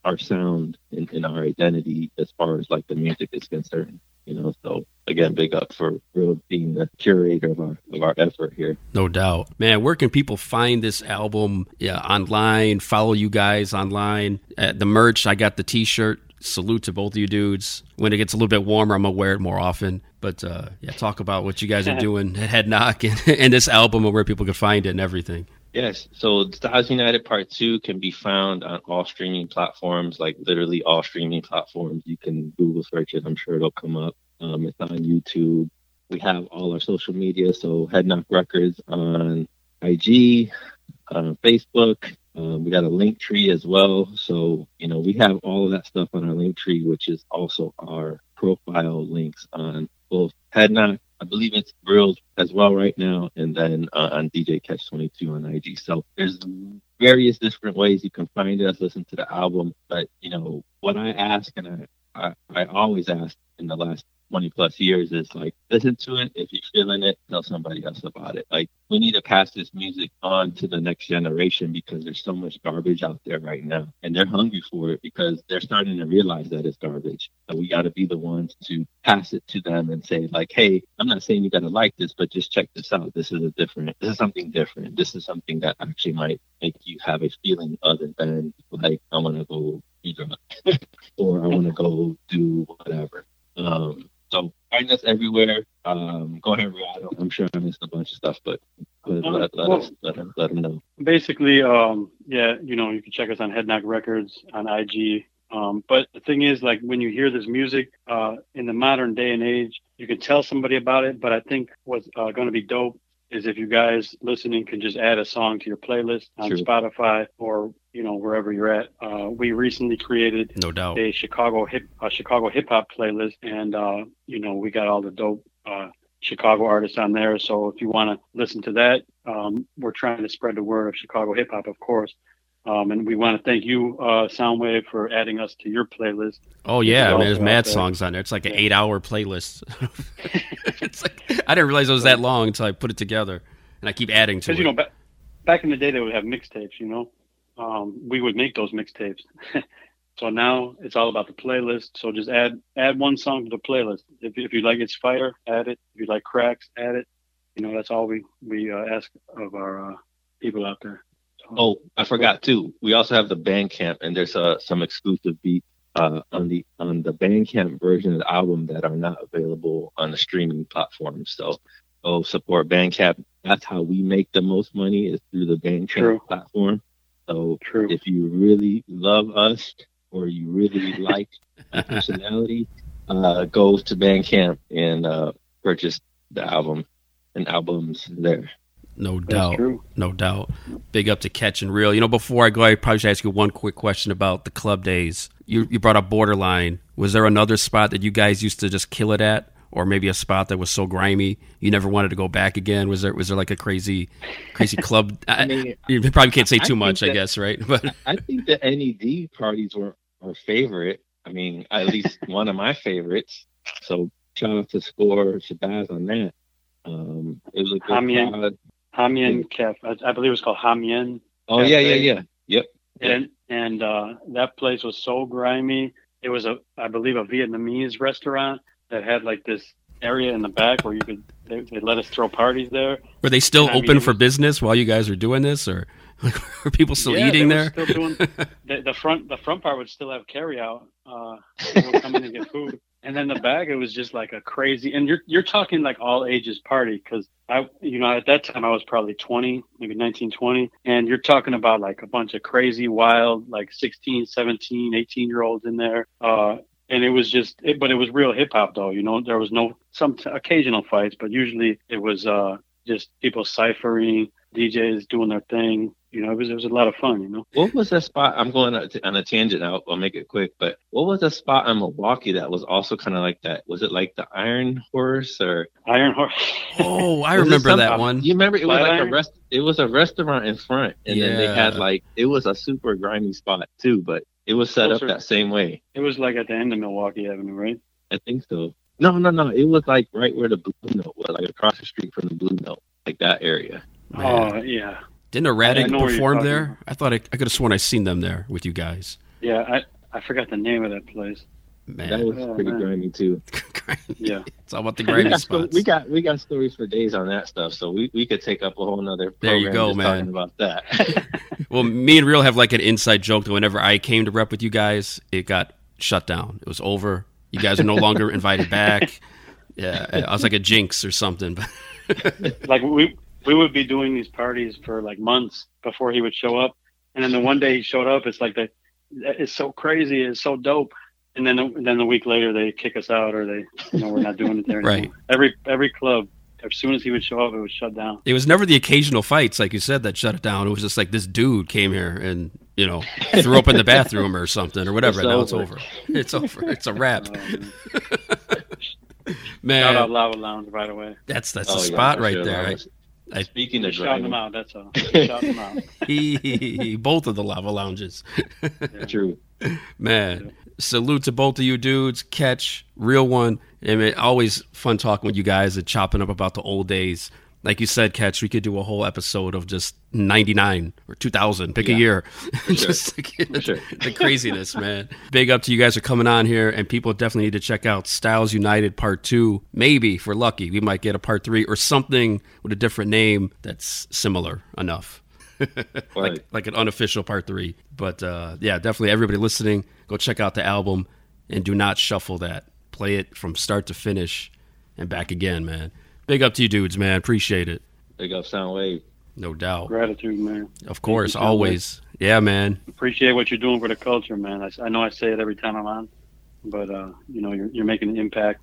our sound and, and our identity as far as like the music is concerned you know so again big up for real being the curator of our of our effort here No doubt. Man, where can people find this album? Yeah, online, follow you guys online. Uh, the merch, I got the t shirt. Salute to both of you dudes. When it gets a little bit warmer, I'm going to wear it more often. But uh, yeah, talk about what you guys are doing at Head Knock and, and this album and where people can find it and everything. Yes. So Styles United Part 2 can be found on all streaming platforms, like literally all streaming platforms. You can Google search it. I'm sure it'll come up. Um, it's on YouTube. We have all our social media. So Head Knock Records on IG, uh, Facebook. Um, we got a link tree as well. So, you know, we have all of that stuff on our link tree, which is also our profile links on both Head Knock I believe it's Reels as well right now, and then uh, on DJ Cache 22 on IG. So there's various different ways you can find us, listen to the album. But you know what I ask, and I, I, I always ask in the last 20 plus years is like listen to it. If you're feeling it tell somebody else about it. Like we need to pass this music on to the next generation because there's so much garbage out there right now. And they're hungry for it because they're starting to realize that it's garbage. So we got to be the ones to pass it to them and say like hey i'm not saying you got to like this but just check this out. This is a different this is something different. This is something that actually might make you have a feeling other than like i want to go be or i want to go do whatever um, so find us everywhere. Um, go ahead, Riado. I'm sure I missed a bunch of stuff, but, but Uh, let, let well- us let let them know. Basically, um, yeah, you know, you can check us on Headknock Records on IG. Um, but the thing is, like when you hear this music uh, in the modern day and age, you can tell somebody about it. But I think what's uh, going to be dope is if you guys listening can just add a song to your playlist on True. Spotify or you know wherever you're at. Uh, we recently created No doubt. a Chicago hip a Chicago hip hop playlist, and uh, you know we got all the dope uh, Chicago artists on there. So if you want to listen to that, um, we're trying to spread the word of Chicago hip hop, of course. Um, and we want to thank you, uh, Soundwave, for adding us to your playlist. Oh yeah, It's I mean, there's mad there. songs on there. It's like an Yeah. eight-hour playlist. it's like I didn't realize it was that long until I put it together, and I keep adding to it. you know, back back in the day, they would have mixtapes. You know, um, we would make those mixtapes. so now it's all about the playlist. So just add add one song to the playlist. If if you like it's fire, add it. If you like cracks, add it. You know, that's all we we uh, ask of our uh, people out there. So, Oh, I forgot too. We also have the Bandcamp, and there's uh, some exclusive beats uh, on the on the Bandcamp version of the album that are not available on the streaming platforms. So, go support Bandcamp. That's how we make the most money is through the Bandcamp True. platform. So, True. if you really love us or you really like our personality, uh, go to Bandcamp and uh, purchase the album and albums there. No doubt. true. No doubt. Big up to Cache and Real. You know, before I go, I probably should ask you one quick question about the club days. You you brought up Borderline. Was there another spot that you guys used to just kill it at, or maybe a spot that was so grimy you never wanted to go back again? Was there was there like a crazy, crazy club? I, mean, you probably can't say too think much, I guess, right? But I think the NED parties were our favorite. I mean, at least one of my favorites. So shout out to Score Shabazz on that. Um, it was a good Hamien. crowd. Hamien Cafe. I, I believe it was called Hamien. Oh yeah, yeah, yeah. Yep. and and uh, that place was so grimy. It was a, I believe, a Vietnamese restaurant that had like this area in the back where you could they, they let us throw parties there. were they still I mean, open for was- business while you guys were doing this, or like, were people still Yeah, eating they were there? Still doing the, the front. The front part would still have carry out. Uh, people would come get food, and then the back it was just like a crazy. And you're you're talking like all ages party because I you know at that time I was probably 20, maybe 19, 20, and you're talking about like a bunch of crazy, wild, like 16, 17, 18 year olds in there. Uh, and it was just, it, but it was real hip hop though. You know, there was no some occasional fights, but usually it was uh just people ciphering, DJs doing their thing. You know, it was it was a lot of fun. You know. What was that spot? I'm going on a tangent now. I'll make it quick. But what was the spot in Milwaukee that was also kind of like that? Was it like the Iron Horse or? Iron Horse. Oh, I remember that one. You remember it was like a Flatiron? rest. It was a restaurant in front, and then they had like it was a super grimy spot too, but it was set up Closer- that same way. It was like at the end of Milwaukee Avenue, right? I think so. No, no, no. It was like right where the Blue Note was, like across the street from the Blue Note, like that area. Man. Oh yeah, Didn't Erratic I know where you're perform there? about. I thought I, I could have sworn I seen them there with you guys. yeah. I I forgot the name of that place. Man, That was Oh, pretty man. grimy too. Yeah. it's all about the We got, spots. we got we got stories for days on that stuff, so we, we could take up a whole nother There you go, just man. talking about that. Well, me and Real have like an inside joke that whenever I came to rep with you guys, it got shut down. It was over. You guys are no longer invited back. Yeah, I was like a jinx or something. But Like we we would be doing these parties for like months before he would show up, and then the one day he showed up, it's like the it's so crazy, it's so dope. And then, then the week later, they kick us out, or they, you know, we're not doing it there anymore. Right. Every every club, as soon as he would show up, it was shut down. It was never the occasional fights, like you said, that shut it down. It was just like this dude came here and you know threw up in the bathroom or something or whatever. It's now it's over. over. It's over. It's a wrap. Um, shout out Man, Lava Lounge right away. that's that's Oh, the yeah, spot for right sure. there. I- was- I- Speaking of Just shouting them out. That's all. Just shouting them out. he, both of the lava lounges. true. Man, salute to both of you dudes. Cache, real one. I mean, always fun talking with you guys and chopping up about the old days. Like you said, Cache, we could do a whole episode of just 99 or 2000. Pick a year. just For sure. the craziness, man. Big up to you guys for coming on here. And people definitely need to check out Styles United Part 2. Maybe, if we're lucky, we might get a Part 3 or something with a different name that's similar enough like Right. like an unofficial part three. But uh, yeah, definitely everybody listening, go check out the album and do not shuffle that. Play it from start to finish and back again, man. Big up to you dudes, man. Appreciate it. Big up Soundwave. No doubt. Gratitude, man. Of course, Thank you, always. Yeah, man. Appreciate what you're doing for the culture, man. I, I know I say it every time I'm on, but uh, you know, you're you're making an impact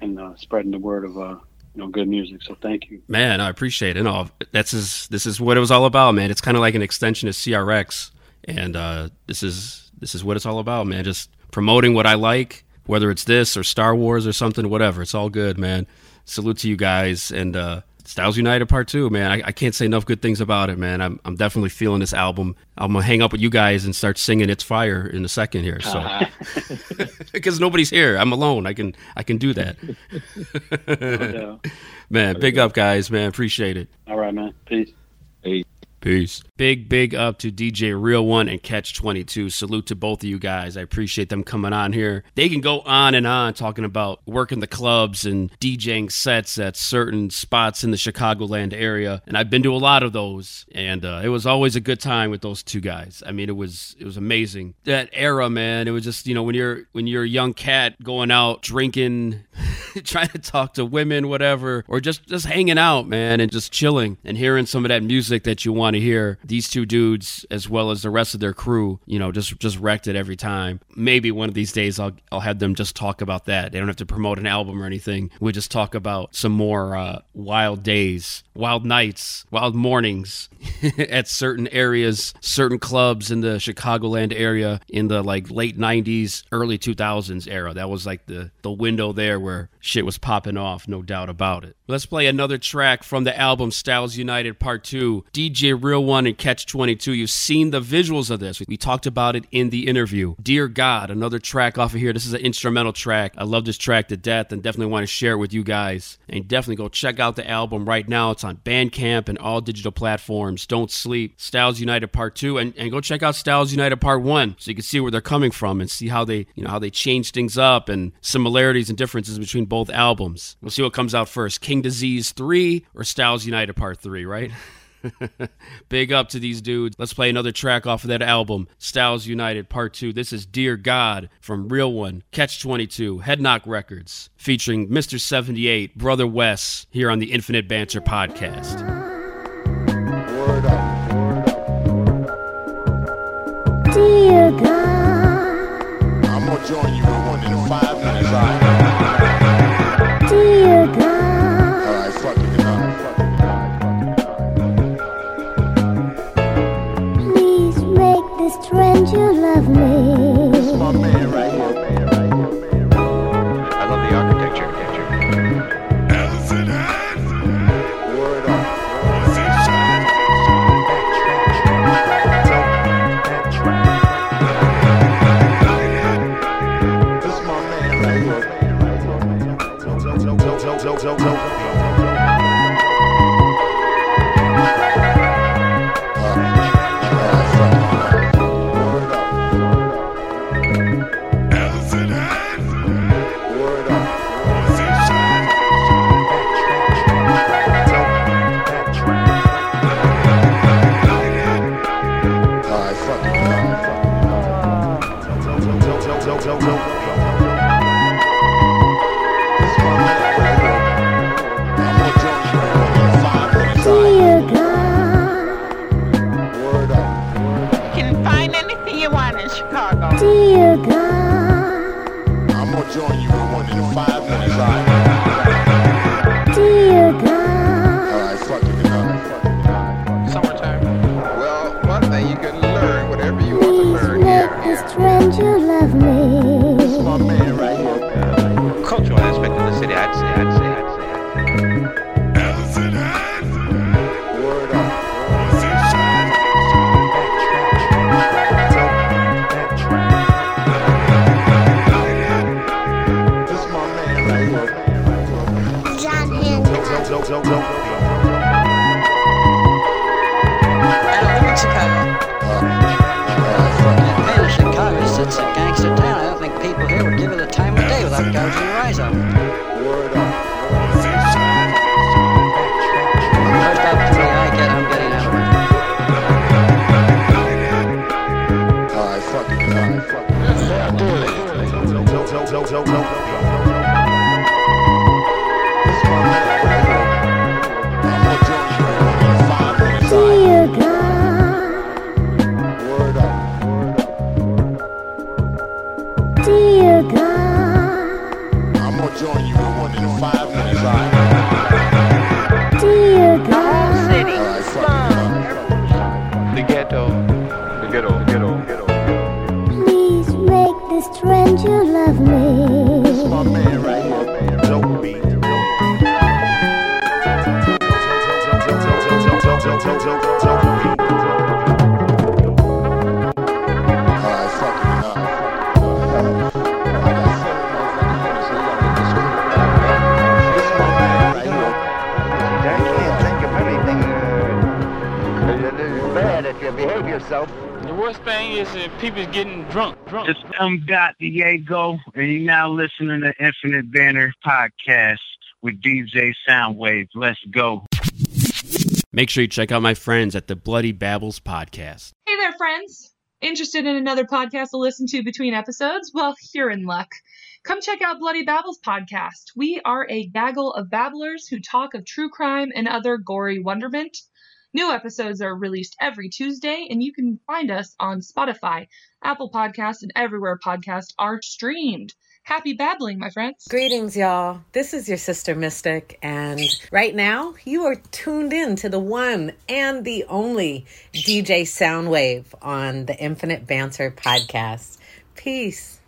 and uh, spreading the word of uh, you know, good music. So thank you. Man, I appreciate it. No, that's is this is what it was all about, man. It's kind of like an extension of CRX, and uh, this is this is what it's all about, man. Just promoting what I like, whether it's this or Star Wars or something, whatever. It's all good, man. Salute to you guys and uh, Styles United Part Two, man. I, I can't say enough good things about it, man. I'm I'm definitely feeling this album. I'm gonna hang up with you guys and start singing "It's Fire" in a second here, so because nobody's here, I'm alone. I can I can do that, Yeah. man. Big up, guys, man. Appreciate it. All right, man. Peace. Peace. Big, big up to DJ Real One and Cache 22. Salute to both of you guys. I appreciate them coming on here. They can go on and on talking about working the clubs and DJing sets at certain spots in the Chicagoland area. And I've been to a lot of those. And uh, it was always a good time with those two guys. I mean, it was it was amazing. That era, man, it was just, you know, when you're when you're a young cat going out drinking, trying to talk to women, whatever, or just just hanging out, man, and just chilling and hearing some of that music that you want to hear. These two dudes, as well as the rest of their crew, you know, just just wrecked it every time. Maybe one of these days I'll I'll have them just talk about that. They don't have to promote an album or anything. We just talk about some more uh, wild days, wild nights, wild mornings at certain areas, certain clubs in the Chicagoland area in the like late '90s, early 2000s era. That was like the the window there where shit was popping off, no doubt about it. Let's play another track from the album Styles United Part 2. DJ Real One and Cache 22. You've seen the visuals of this. We talked about it in the interview. Dear God, another track off of here. This is an instrumental track. I love this track to death and definitely want to share it with you guys. And definitely go check out the album right now. It's on Bandcamp and all digital platforms. Don't sleep. Styles United Part 2 and, and go check out Styles United Part 1 so you can see where they're coming from and see how they, you know, how they change things up and similarities and differences between both albums. We'll see what comes out first. King Disease 3 or Styles United Part 3, right? Big up to these dudes. Let's play another track off of that album, Styles United Part 2. This is Dear God from Real One, Cache 22, Head Knock Records, featuring Mr. 78, Brotha Wes, here on the Infinite Banter podcast. Dear God, I'm gonna join you with one in five minutes. All right, stranger love me. Bad if you behave yourself. The worst thing is that people's getting drunk. Drunk. It's M. Dot Diego, and you're now listening to Infinite Banter Podcast with DJ Soundwave. Let's go. Make sure you check out my friends at the Bloody Babbles podcast. Hey there, friends. Interested in another podcast to listen to between episodes? Well, you're in luck. Come check out Bloody Babbles podcast. We are a gaggle of babblers who talk of true crime and other gory wonderment. New episodes are released every Tuesday, and you can find us on Spotify, Apple Podcasts, and everywhere podcasts are streamed. Happy babbling, my friends. Greetings, y'all. This is your sister Mystic, and right now you are tuned in to the one and the only DJ Soundwave on the Infinite Banter podcast. Peace.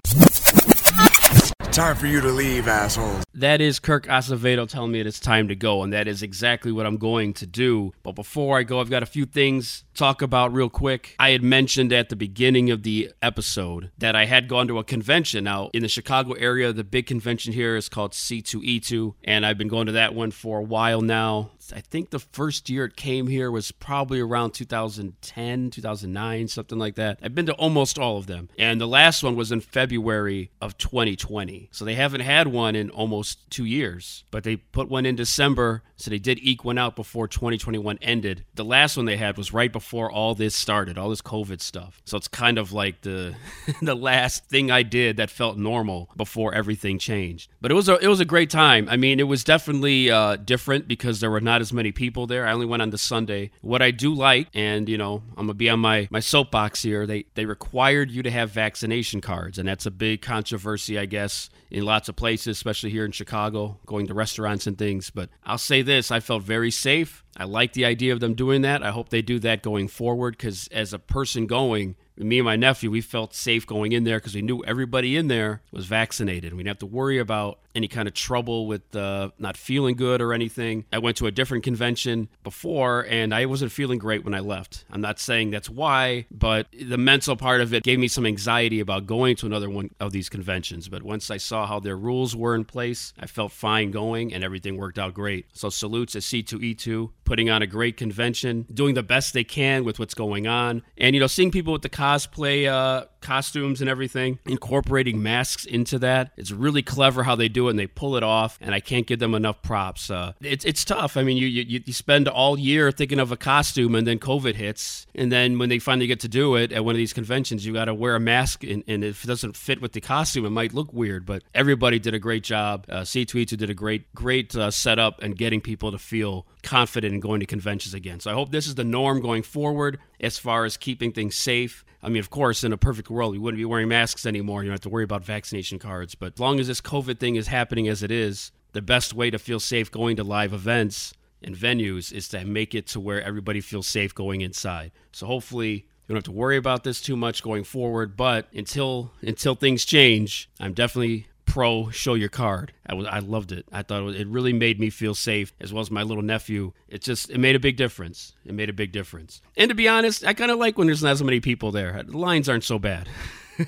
Time for you to leave, assholes. That is Kirk Acevedo telling me it is time to go, and that is exactly what I'm going to do. But before I go, I've got a few things to talk about real quick. I had mentioned at the beginning of the episode that I had gone to a convention. Now, in the Chicago area, the big convention here is called C2E2, and I've been going to that one for a while now. I think the first year it came here was probably around 2010, 2009, something like that. I've been to almost all of them. And the last one was in February of 2020. So they haven't had one in almost two years. But they put one in December. So they did eke one out before 2021 ended. The last one they had was right before all this started, all this COVID stuff. So it's kind of like the the last thing I did that felt normal before everything changed. But it was a it was a great time. I mean, it was definitely uh, different because there were not as many people there. I only went on the Sunday. What I do like, and you know, I'm gonna be on my my soapbox here. They they required you to have vaccination cards, and that's a big controversy, I guess, in lots of places, especially here in Chicago, going to restaurants and things. But I'll say this: I felt very safe. I like the idea of them doing that. I hope they do that going forward because as a person going, me and my nephew, we felt safe going in there because we knew everybody in there was vaccinated. We didn't have to worry about any kind of trouble with uh, not feeling good or anything. I went to a different convention before and I wasn't feeling great when I left. I'm not saying that's why, but the mental part of it gave me some anxiety about going to another one of these conventions. But once I saw how their rules were in place, I felt fine going and everything worked out great. So salutes to C2E2 putting on a great convention, doing the best they can with what's going on, and you know, seeing people with the cosplay uh, costumes and everything, incorporating masks into that. It's really clever how they do it, and they pull it off. And I can't give them enough props. Uh, it's it's tough. I mean, you, you you spend all year thinking of a costume, and then COVID hits, and then when they finally get to do it at one of these conventions, you got to wear a mask, and, and if it doesn't fit with the costume, it might look weird. But everybody did a great job. Uh, C2E2 did a great great uh, setup and getting people to feel confident in going to conventions again. So I hope this is the norm going forward as far as keeping things safe. I mean, of course, in a perfect world, we wouldn't be wearing masks anymore. You don't have to worry about vaccination cards. But as long as this COVID thing is happening as it is, the best way to feel safe going to live events and venues is to make it to where everybody feels safe going inside. So hopefully, you don't have to worry about this too much going forward. But until until things change, I'm definitely pro show your card. I was I loved it. I thought it, was, it really made me feel safe as well as my little nephew. It just it made a big difference. It made a big difference. And to be honest, I kind of like when there's not so many people there. The lines aren't so bad.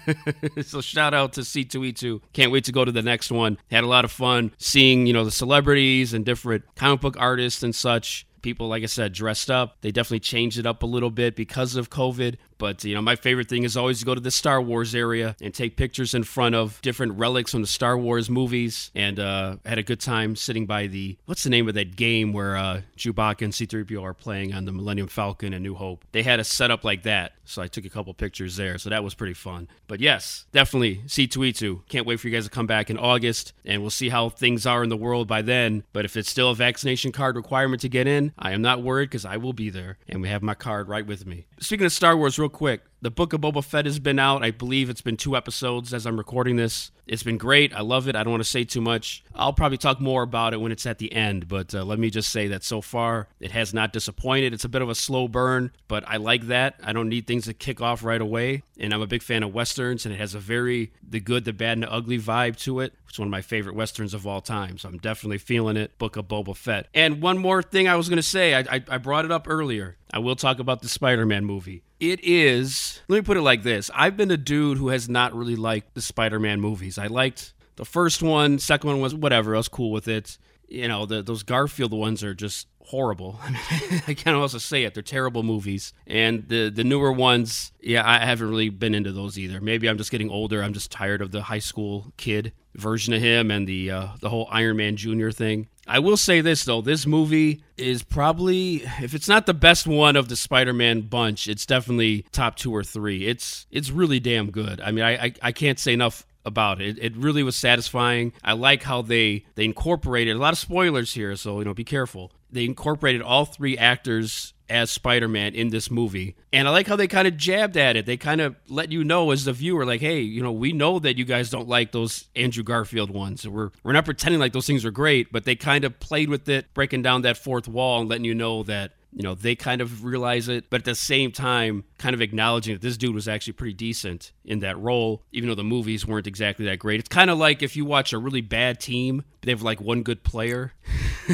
so shout out to C2E2. Can't wait to go to the next one. Had a lot of fun seeing, you know, the celebrities and different comic book artists and such people like i said dressed up they definitely changed it up a little bit because of covid But, you know, my favorite thing is always to go to the Star Wars area and take pictures in front of different relics from the Star Wars movies. And uh, had a good time sitting by the, what's the name of that game where uh, Chewbacca and C3PO are playing on the Millennium Falcon and New Hope? They had a setup like that. So I took a couple pictures there. So that was pretty fun. But yes, definitely C2E2. Can't wait for you guys to come back in August and we'll see how things are in the world by then. But if it's still a vaccination card requirement to get in, I am not worried because I will be there and we have my card right with me. Speaking of Star Wars, real quick, the Book of Boba Fett has been out. I believe it's been two episodes as I'm recording this. It's been great. I love it. I don't want to say too much. I'll probably talk more about it when it's at the end, but uh, let me just say that so far it has not disappointed. It's a bit of a slow burn, but I like that. I don't need things to kick off right away, and I'm a big fan of westerns, and it has a very the good, the bad, and the ugly vibe to it. It's one of my favorite westerns of all time, so I'm definitely feeling it. Book of Boba Fett. And one more thing I was going to say, I, I, I brought it up earlier. I will talk about the Spider Man movie. It is, let me put it like this I've been a dude who has not really liked the Spider Man movies. I liked the first one, second one was whatever, I was cool with it. You know, the, those Garfield ones are just horrible. I, mean, I can't also say it. They're terrible movies. And the the newer ones, yeah, I haven't really been into those either. Maybe I'm just getting older. I'm just tired of the high school kid version of him and the uh, the whole Iron Man Junior thing. I will say this though, this movie is probably if it's not the best one of the Spider-Man bunch, it's definitely top two or three. It's it's really damn good. I mean, I I, I can't say enough about it. It really was satisfying. I like how they they incorporated a lot of spoilers here, so you know, be careful. They incorporated all three actors as Spider-Man in this movie. And I like how they kind of jabbed at it. They kind of let you know as the viewer like, "Hey, you know, we know that you guys don't like those Andrew Garfield ones. We're we're not pretending like those things are great, but they kind of played with it, breaking down that fourth wall and letting you know that you know they kind of realize it but at the same time kind of acknowledging that this dude was actually pretty decent in that role even though the movies weren't exactly that great it's kind of like if you watch a really bad team they have like one good player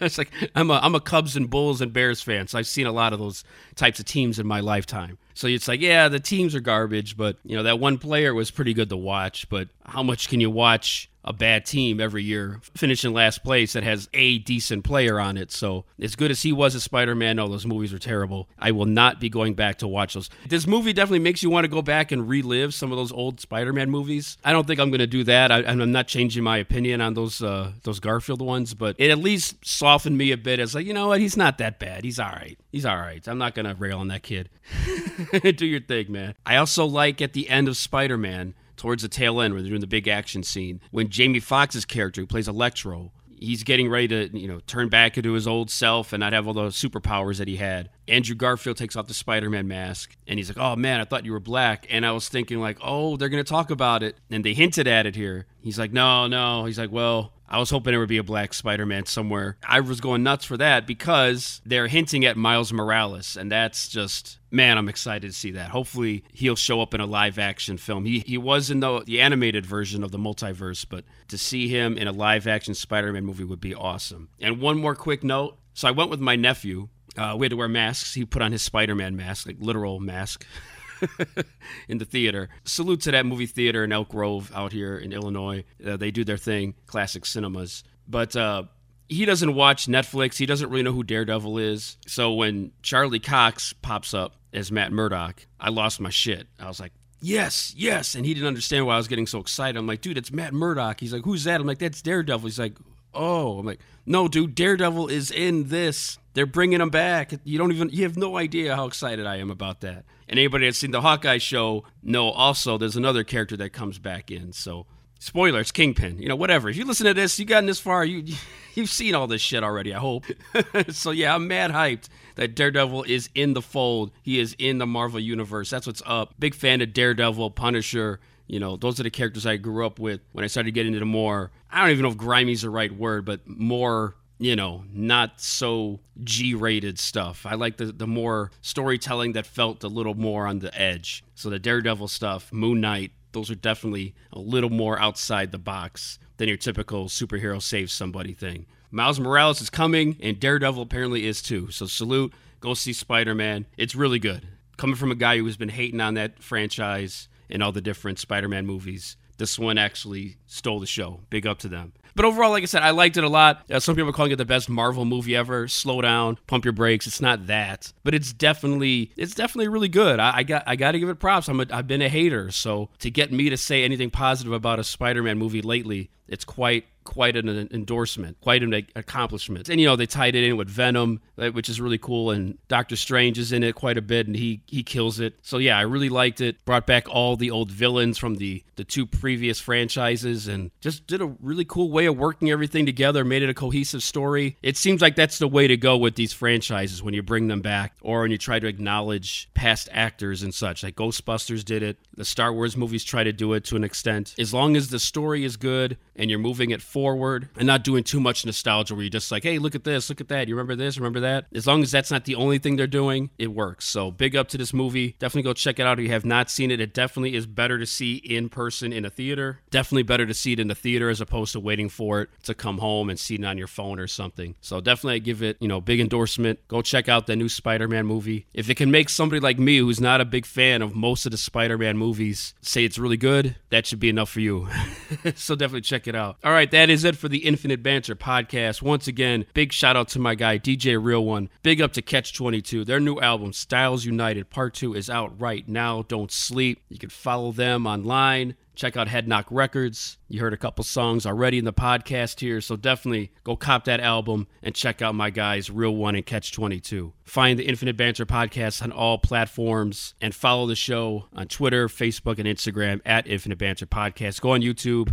it's like I'm a, I'm a cubs and bulls and bears fan so i've seen a lot of those types of teams in my lifetime so it's like, yeah, the teams are garbage, but you know that one player was pretty good to watch. But how much can you watch a bad team every year finishing last place that has a decent player on it? So as good as he was as Spider-Man, no, those movies are terrible. I will not be going back to watch those. This movie definitely makes you want to go back and relive some of those old Spider-Man movies. I don't think I'm going to do that. I, am not changing my opinion on those uh, those Garfield ones, but it at least softened me a bit as like, you know what, he's not that bad. He's all right. He's all right. I'm not going to rail on that kid. do your thing, man. I also like at the end of Spider Man, towards the tail end where they're doing the big action scene, when Jamie Foxx's character, who plays Electro, he's getting ready to, you know, turn back into his old self and not have all the superpowers that he had. Andrew Garfield takes off the Spider-Man mask and he's like, "Oh man, I thought you were black." And I was thinking like, "Oh, they're going to talk about it." And they hinted at it here. He's like, "No, no." He's like, "Well, I was hoping there would be a black Spider Man somewhere. I was going nuts for that because they're hinting at Miles Morales, and that's just man, I'm excited to see that. Hopefully, he'll show up in a live action film. He he was in the the animated version of the multiverse, but to see him in a live action Spider Man movie would be awesome. And one more quick note. So I went with my nephew. Uh, we had to wear masks. He put on his Spider Man mask, like literal mask. in the theater. Salute to that movie theater in Elk Grove out here in Illinois. Uh, they do their thing, classic cinemas. But uh, he doesn't watch Netflix. He doesn't really know who Daredevil is. So when Charlie Cox pops up as Matt Murdock, I lost my shit. I was like, yes, yes. And he didn't understand why I was getting so excited. I'm like, dude, it's Matt Murdock. He's like, who's that? I'm like, that's Daredevil. He's like, oh. I'm like, no, dude, Daredevil is in this. They're bringing him back. You don't even, you have no idea how excited I am about that. And anybody that's seen the Hawkeye show know also there's another character that comes back in. So, spoilers, Kingpin, you know, whatever. If you listen to this, you gotten this far, you you've seen all this shit already, I hope. so yeah, I'm mad hyped that Daredevil is in the fold. He is in the Marvel universe. That's what's up. Big fan of Daredevil, Punisher. You know, those are the characters I grew up with when I started getting into the more. I don't even know if grimey's the right word, but more you know, not so G rated stuff. I like the, the more storytelling that felt a little more on the edge. So the Daredevil stuff, Moon Knight, those are definitely a little more outside the box than your typical superhero save somebody thing. Miles Morales is coming, and Daredevil apparently is too. So salute, go see Spider Man. It's really good. Coming from a guy who has been hating on that franchise and all the different Spider Man movies, this one actually stole the show. Big up to them. But overall, like I said, I liked it a lot. Uh, some people are calling it the best Marvel movie ever. Slow down, pump your brakes. It's not that, but it's definitely it's definitely really good. I, I got I got to give it props. I'm a, I've been a hater, so to get me to say anything positive about a Spider-Man movie lately, it's quite quite an endorsement, quite an accomplishment. And you know, they tied it in with Venom, which is really cool, and Doctor Strange is in it quite a bit, and he he kills it. So yeah, I really liked it. Brought back all the old villains from the the two previous franchises, and just did a really cool way of working everything together. Made it a cohesive story. It seems like that's the way to go with these franchises when you bring them back, or when you try to acknowledge past actors and such. Like Ghostbusters did it. The Star Wars movies try to do it to an extent. As long as the story is good and you're moving it forward and not doing too much nostalgia where you're just like, hey, look at this, look at that. You remember this, remember that? As long as that's not the only thing they're doing, it works. So big up to this movie. Definitely go check it out if you have not seen it. It definitely is better to see in person in a theater. Definitely better to see it in the theater as opposed to waiting for it to come home and see it on your phone or something. So definitely I give it, you know, big endorsement. Go check out the new Spider-Man movie. If it can make somebody like me who's not a big fan of most of the Spider-Man movies say it's really good, that should be enough for you. so definitely check it out. All right, that is it for the Infinite Banter podcast. Once again, big shout out to my guy DJ Real One. Big up to Cache 22. Their new album Styles United Part 2 is out right now. Don't sleep. You can follow them online. Check out Head Knock Records. You heard a couple songs already in the podcast here, so definitely go cop that album and check out my guys Real One and Cache 22. Find the Infinite Banter podcast on all platforms and follow the show on Twitter, Facebook, and Instagram at Infinite Banter Podcast. Go on YouTube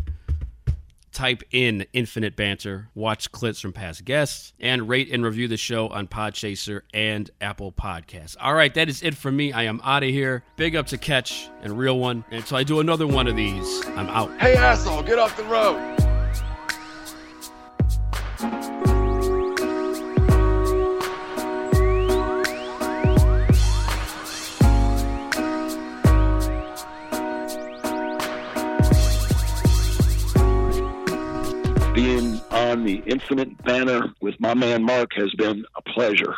type in Infinite Banter, watch clips from past guests, and rate and review the show on Podchaser and Apple Podcasts. All right, that is it for me. I am out of here. Big up to Cache and Real One. And until I do another one of these, I'm out. Hey, asshole, get off the road. On the Infinite Banter with my man Mark has been a pleasure.